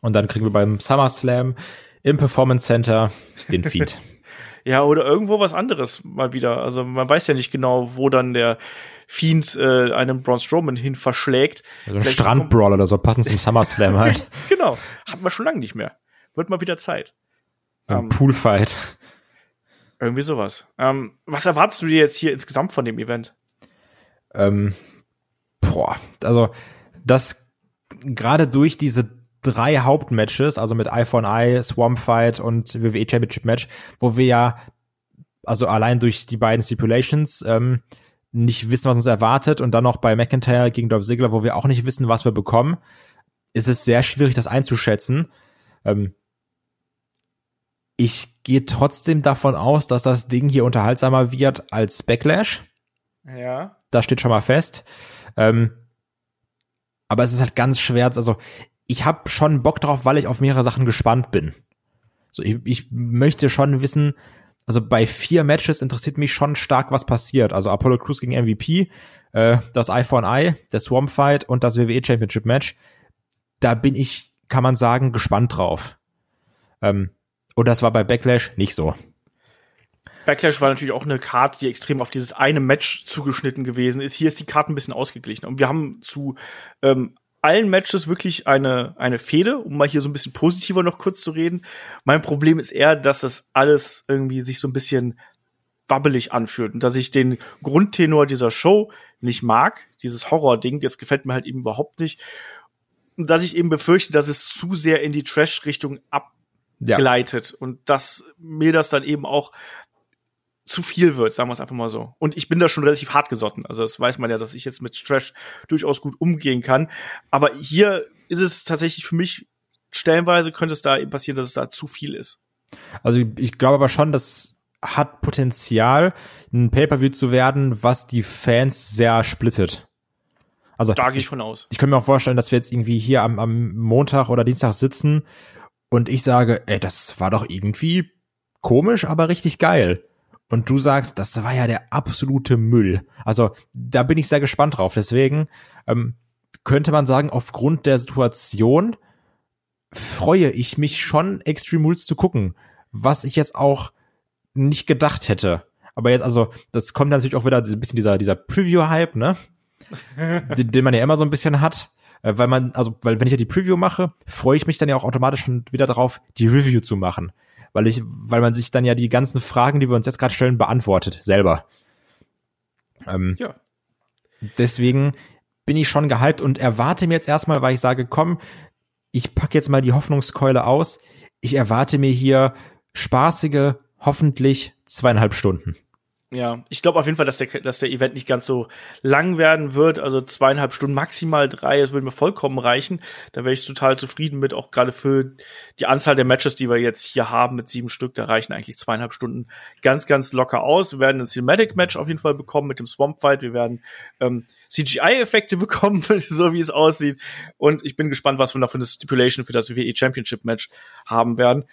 Und dann kriegen wir beim SummerSlam im Performance Center den Feed. ja, oder irgendwo was anderes mal wieder. Also man weiß ja nicht genau, wo dann der Fiend äh, einen Braun Strowman hin verschlägt. Also ein Strandbrawler oder so, passend zum SummerSlam halt. genau, hatten wir schon lange nicht mehr. Wird mal wieder Zeit. Ein ähm, Poolfight. Irgendwie sowas. Ähm, was erwartest du dir jetzt hier insgesamt von dem Event? Ähm, boah, also das gerade durch diese drei Hauptmatches, also mit Eye for an Eye, Swamp Fight und WWE Championship Match, wo wir ja, also allein durch die beiden Stipulations, ähm, nicht wissen, was uns erwartet und dann noch bei McIntyre gegen Dolph Ziggler, wo wir auch nicht wissen, was wir bekommen, ist es sehr schwierig, das einzuschätzen. Ähm, ich gehe trotzdem davon aus, dass das Ding hier unterhaltsamer wird als Backlash. Ja. Das steht schon mal fest. Ähm, aber es ist halt ganz schwer, also ich habe schon Bock drauf, weil ich auf mehrere Sachen gespannt bin. So, ich, ich möchte schon wissen, also bei vier Matches interessiert mich schon stark, was passiert. Also Apollo Crews gegen MVP, äh, das Eye for an Eye, der Swamp Fight und das WWE Championship Match. Da bin ich, kann man sagen, gespannt drauf. Ähm, und das war bei Backlash nicht so. Backlash war natürlich auch eine Karte, die extrem auf dieses eine Match zugeschnitten gewesen ist. Hier ist die Karte ein bisschen ausgeglichen. Und wir haben zu ähm, allen Matches wirklich eine, eine Fehde, um mal hier so ein bisschen positiver noch kurz zu reden. Mein Problem ist eher, dass das alles irgendwie sich so ein bisschen wabbelig anfühlt und dass ich den Grundtenor dieser Show nicht mag, dieses Horror-Ding, das gefällt mir halt eben überhaupt nicht. Und dass ich eben befürchte, dass es zu sehr in die Trash-Richtung abgleitet ja. und dass mir das dann eben auch zu viel wird, sagen wir es einfach mal so. Und ich bin da schon relativ hart gesotten. Also das weiß man ja, dass ich jetzt mit Trash durchaus gut umgehen kann. Aber hier ist es tatsächlich für mich stellenweise könnte es da eben passieren, dass es da zu viel ist. Also ich glaube aber schon, das hat Potenzial, ein Pay-per-View zu werden, was die Fans sehr splittet. Also da gehe ich von aus. Ich könnte mir auch vorstellen, dass wir jetzt irgendwie hier am, am Montag oder Dienstag sitzen und ich sage, ey, das war doch irgendwie komisch, aber richtig geil und du sagst, das war ja der absolute Müll. Also da bin ich sehr gespannt drauf. Deswegen ähm, könnte man sagen, aufgrund der Situation freue ich mich schon, Extreme Rules zu gucken, was ich jetzt auch nicht gedacht hätte. Aber jetzt, also, das kommt natürlich auch wieder ein bisschen dieser, dieser Preview-Hype, ne? den, den man ja immer so ein bisschen hat. Äh, weil man, also, weil wenn ich ja die Preview mache, freue ich mich dann ja auch automatisch schon wieder darauf, die Review zu machen weil ich, weil man sich dann ja die ganzen Fragen, die wir uns jetzt gerade stellen, beantwortet selber. Ähm, ja. Deswegen bin ich schon gehypt und erwarte mir jetzt erstmal, weil ich sage, komm, ich pack jetzt mal die Hoffnungskeule aus. Ich erwarte mir hier spaßige, hoffentlich zweieinhalb Stunden. Ja, ich glaube auf jeden Fall, dass der, dass der Event nicht ganz so lang werden wird. Also zweieinhalb Stunden, maximal drei, das würde mir vollkommen reichen. Da wäre ich total zufrieden mit, auch gerade für die Anzahl der Matches, die wir jetzt hier haben, mit sieben Stück, da reichen eigentlich zweieinhalb Stunden ganz, ganz locker aus. Wir werden ein Cinematic-Match auf jeden Fall bekommen mit dem Swamp Fight. Wir werden ähm, CGI-Effekte bekommen, so wie es aussieht. Und ich bin gespannt, was wir noch für eine Stipulation für das WWE Championship-Match haben werden.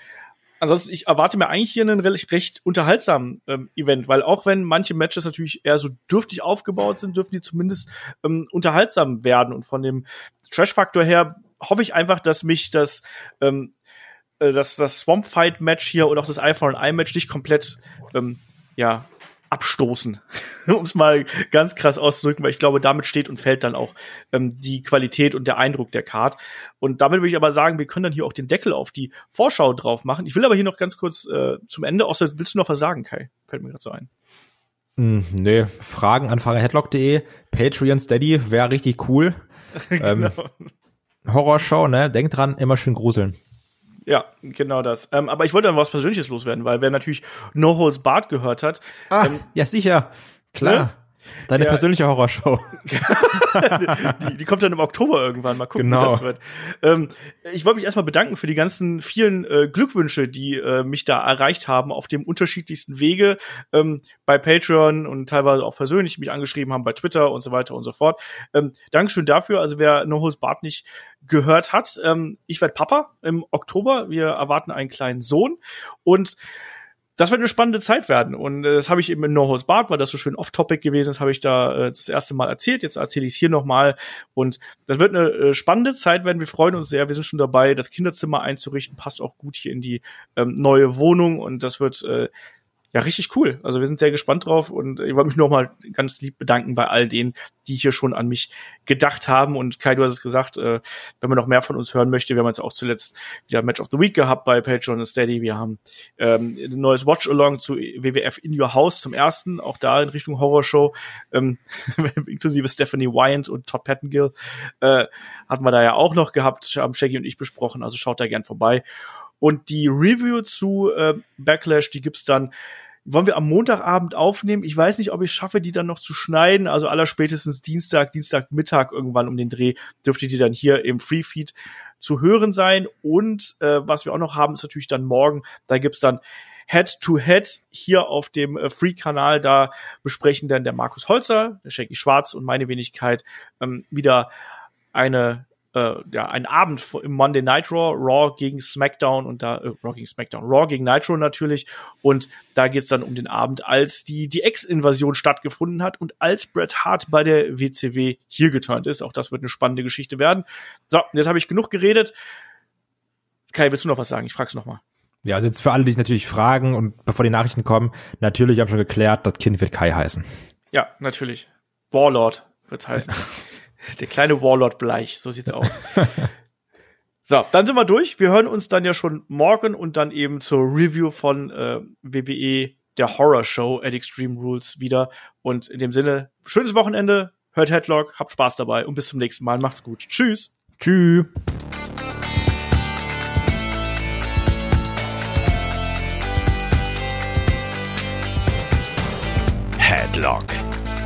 Ansonsten, ich erwarte mir eigentlich hier einen recht, recht unterhaltsamen ähm, Event, weil auch wenn manche Matches natürlich eher so dürftig aufgebaut sind, dürfen die zumindest ähm, unterhaltsam werden. Und von dem Trash-Faktor her hoffe ich einfach, dass mich das, ähm, äh, das, das Swamp Fight-Match hier und auch das Eye for an Eye-Match nicht komplett ähm, ja, abstoßen, um es mal ganz krass auszudrücken, weil ich glaube, damit steht und fällt dann auch ähm, die Qualität und der Eindruck der Card. Und damit würde ich aber sagen, wir können dann hier auch den Deckel auf die Vorschau drauf machen. Ich will aber hier noch ganz kurz äh, zum Ende, außer willst du noch was sagen, Kai? Fällt mir gerade so ein. Mm, nee, Fragen an fahrerheadlock.de, Patreon Steady wäre richtig cool. genau. ähm, Horrorshow, ne? Denkt dran, immer schön gruseln. Ja, genau das. Ähm, aber ich wollte dann was Persönliches loswerden, weil wer natürlich No Holes Bart gehört hat. Ah, ähm, ja, sicher. Klar. Ne? Deine ja. persönliche Horrorshow. die, die kommt dann im Oktober irgendwann. Mal gucken, genau. wie das wird. Ähm, ich wollte mich erstmal bedanken für die ganzen vielen äh, Glückwünsche, die äh, mich da erreicht haben auf dem unterschiedlichsten Wege ähm, bei Patreon und teilweise auch persönlich mich angeschrieben haben bei Twitter und so weiter und so fort. Ähm, Dankeschön dafür. Also wer No Host Bart nicht gehört hat, ähm, ich werde Papa im Oktober. Wir erwarten einen kleinen Sohn und das wird eine spannende Zeit werden. Und äh, das habe ich eben in No Host Bark, weil das so schön off-topic gewesen ist, habe ich da äh, das erste Mal erzählt. Jetzt erzähle ich es hier nochmal. Und das wird eine äh, spannende Zeit werden. Wir freuen uns sehr. Wir sind schon dabei, das Kinderzimmer einzurichten. Passt auch gut hier in die ähm, neue Wohnung. Und das wird äh, ja, richtig cool. Also wir sind sehr gespannt drauf und ich wollte mich nochmal ganz lieb bedanken bei all denen, die hier schon an mich gedacht haben. Und Kai, du hast es gesagt, äh, wenn man noch mehr von uns hören möchte, wir haben jetzt auch zuletzt wieder Match of the Week gehabt bei Patreon und Steady. Wir haben ähm, ein neues Watch-Along zu WWF In Your House zum ersten, auch da in Richtung Horrorshow, ähm, inklusive Stephanie Wyant und Todd Pettengill, äh, hatten wir da ja auch noch gehabt, haben Shaggy und ich besprochen, also schaut da gern vorbei. Und die Review zu äh, Backlash, die gibt's dann wollen wir am Montagabend aufnehmen. Ich weiß nicht, ob ich schaffe, die dann noch zu schneiden. Also aller spätestens Dienstag, Dienstagmittag irgendwann um den Dreh dürfte die dann hier im Freefeed zu hören sein. Und äh, was wir auch noch haben, ist natürlich dann morgen. Da gibt's dann Head-to-Head -head hier auf dem äh, Free-Kanal. Da besprechen dann der Markus Holzer, der Shaggy Schwarz und meine Wenigkeit ähm, wieder eine äh, ja, ein Abend im Monday Night Raw, Raw gegen SmackDown und da, äh, Raw gegen SmackDown, Raw gegen Nitro natürlich. Und da geht's dann um den Abend, als die, die Ex-Invasion stattgefunden hat und als Bret Hart bei der WCW hier geturnt ist. Auch das wird eine spannende Geschichte werden. So, jetzt habe ich genug geredet. Kai, willst du noch was sagen? Ich frag's noch mal. Ja, also jetzt für alle, die sich natürlich fragen und bevor die Nachrichten kommen, natürlich, ich habe schon geklärt, das Kind wird Kai heißen. Ja, natürlich. Warlord wird's heißen. Der kleine Warlord Bleich, so sieht's aus. so, dann sind wir durch. Wir hören uns dann ja schon morgen und dann eben zur Review von äh, WWE, der Horror Show at Extreme Rules wieder. Und in dem Sinne, schönes Wochenende, hört Headlock, habt Spaß dabei und bis zum nächsten Mal. Macht's gut. Tschüss. Tschüss. Headlock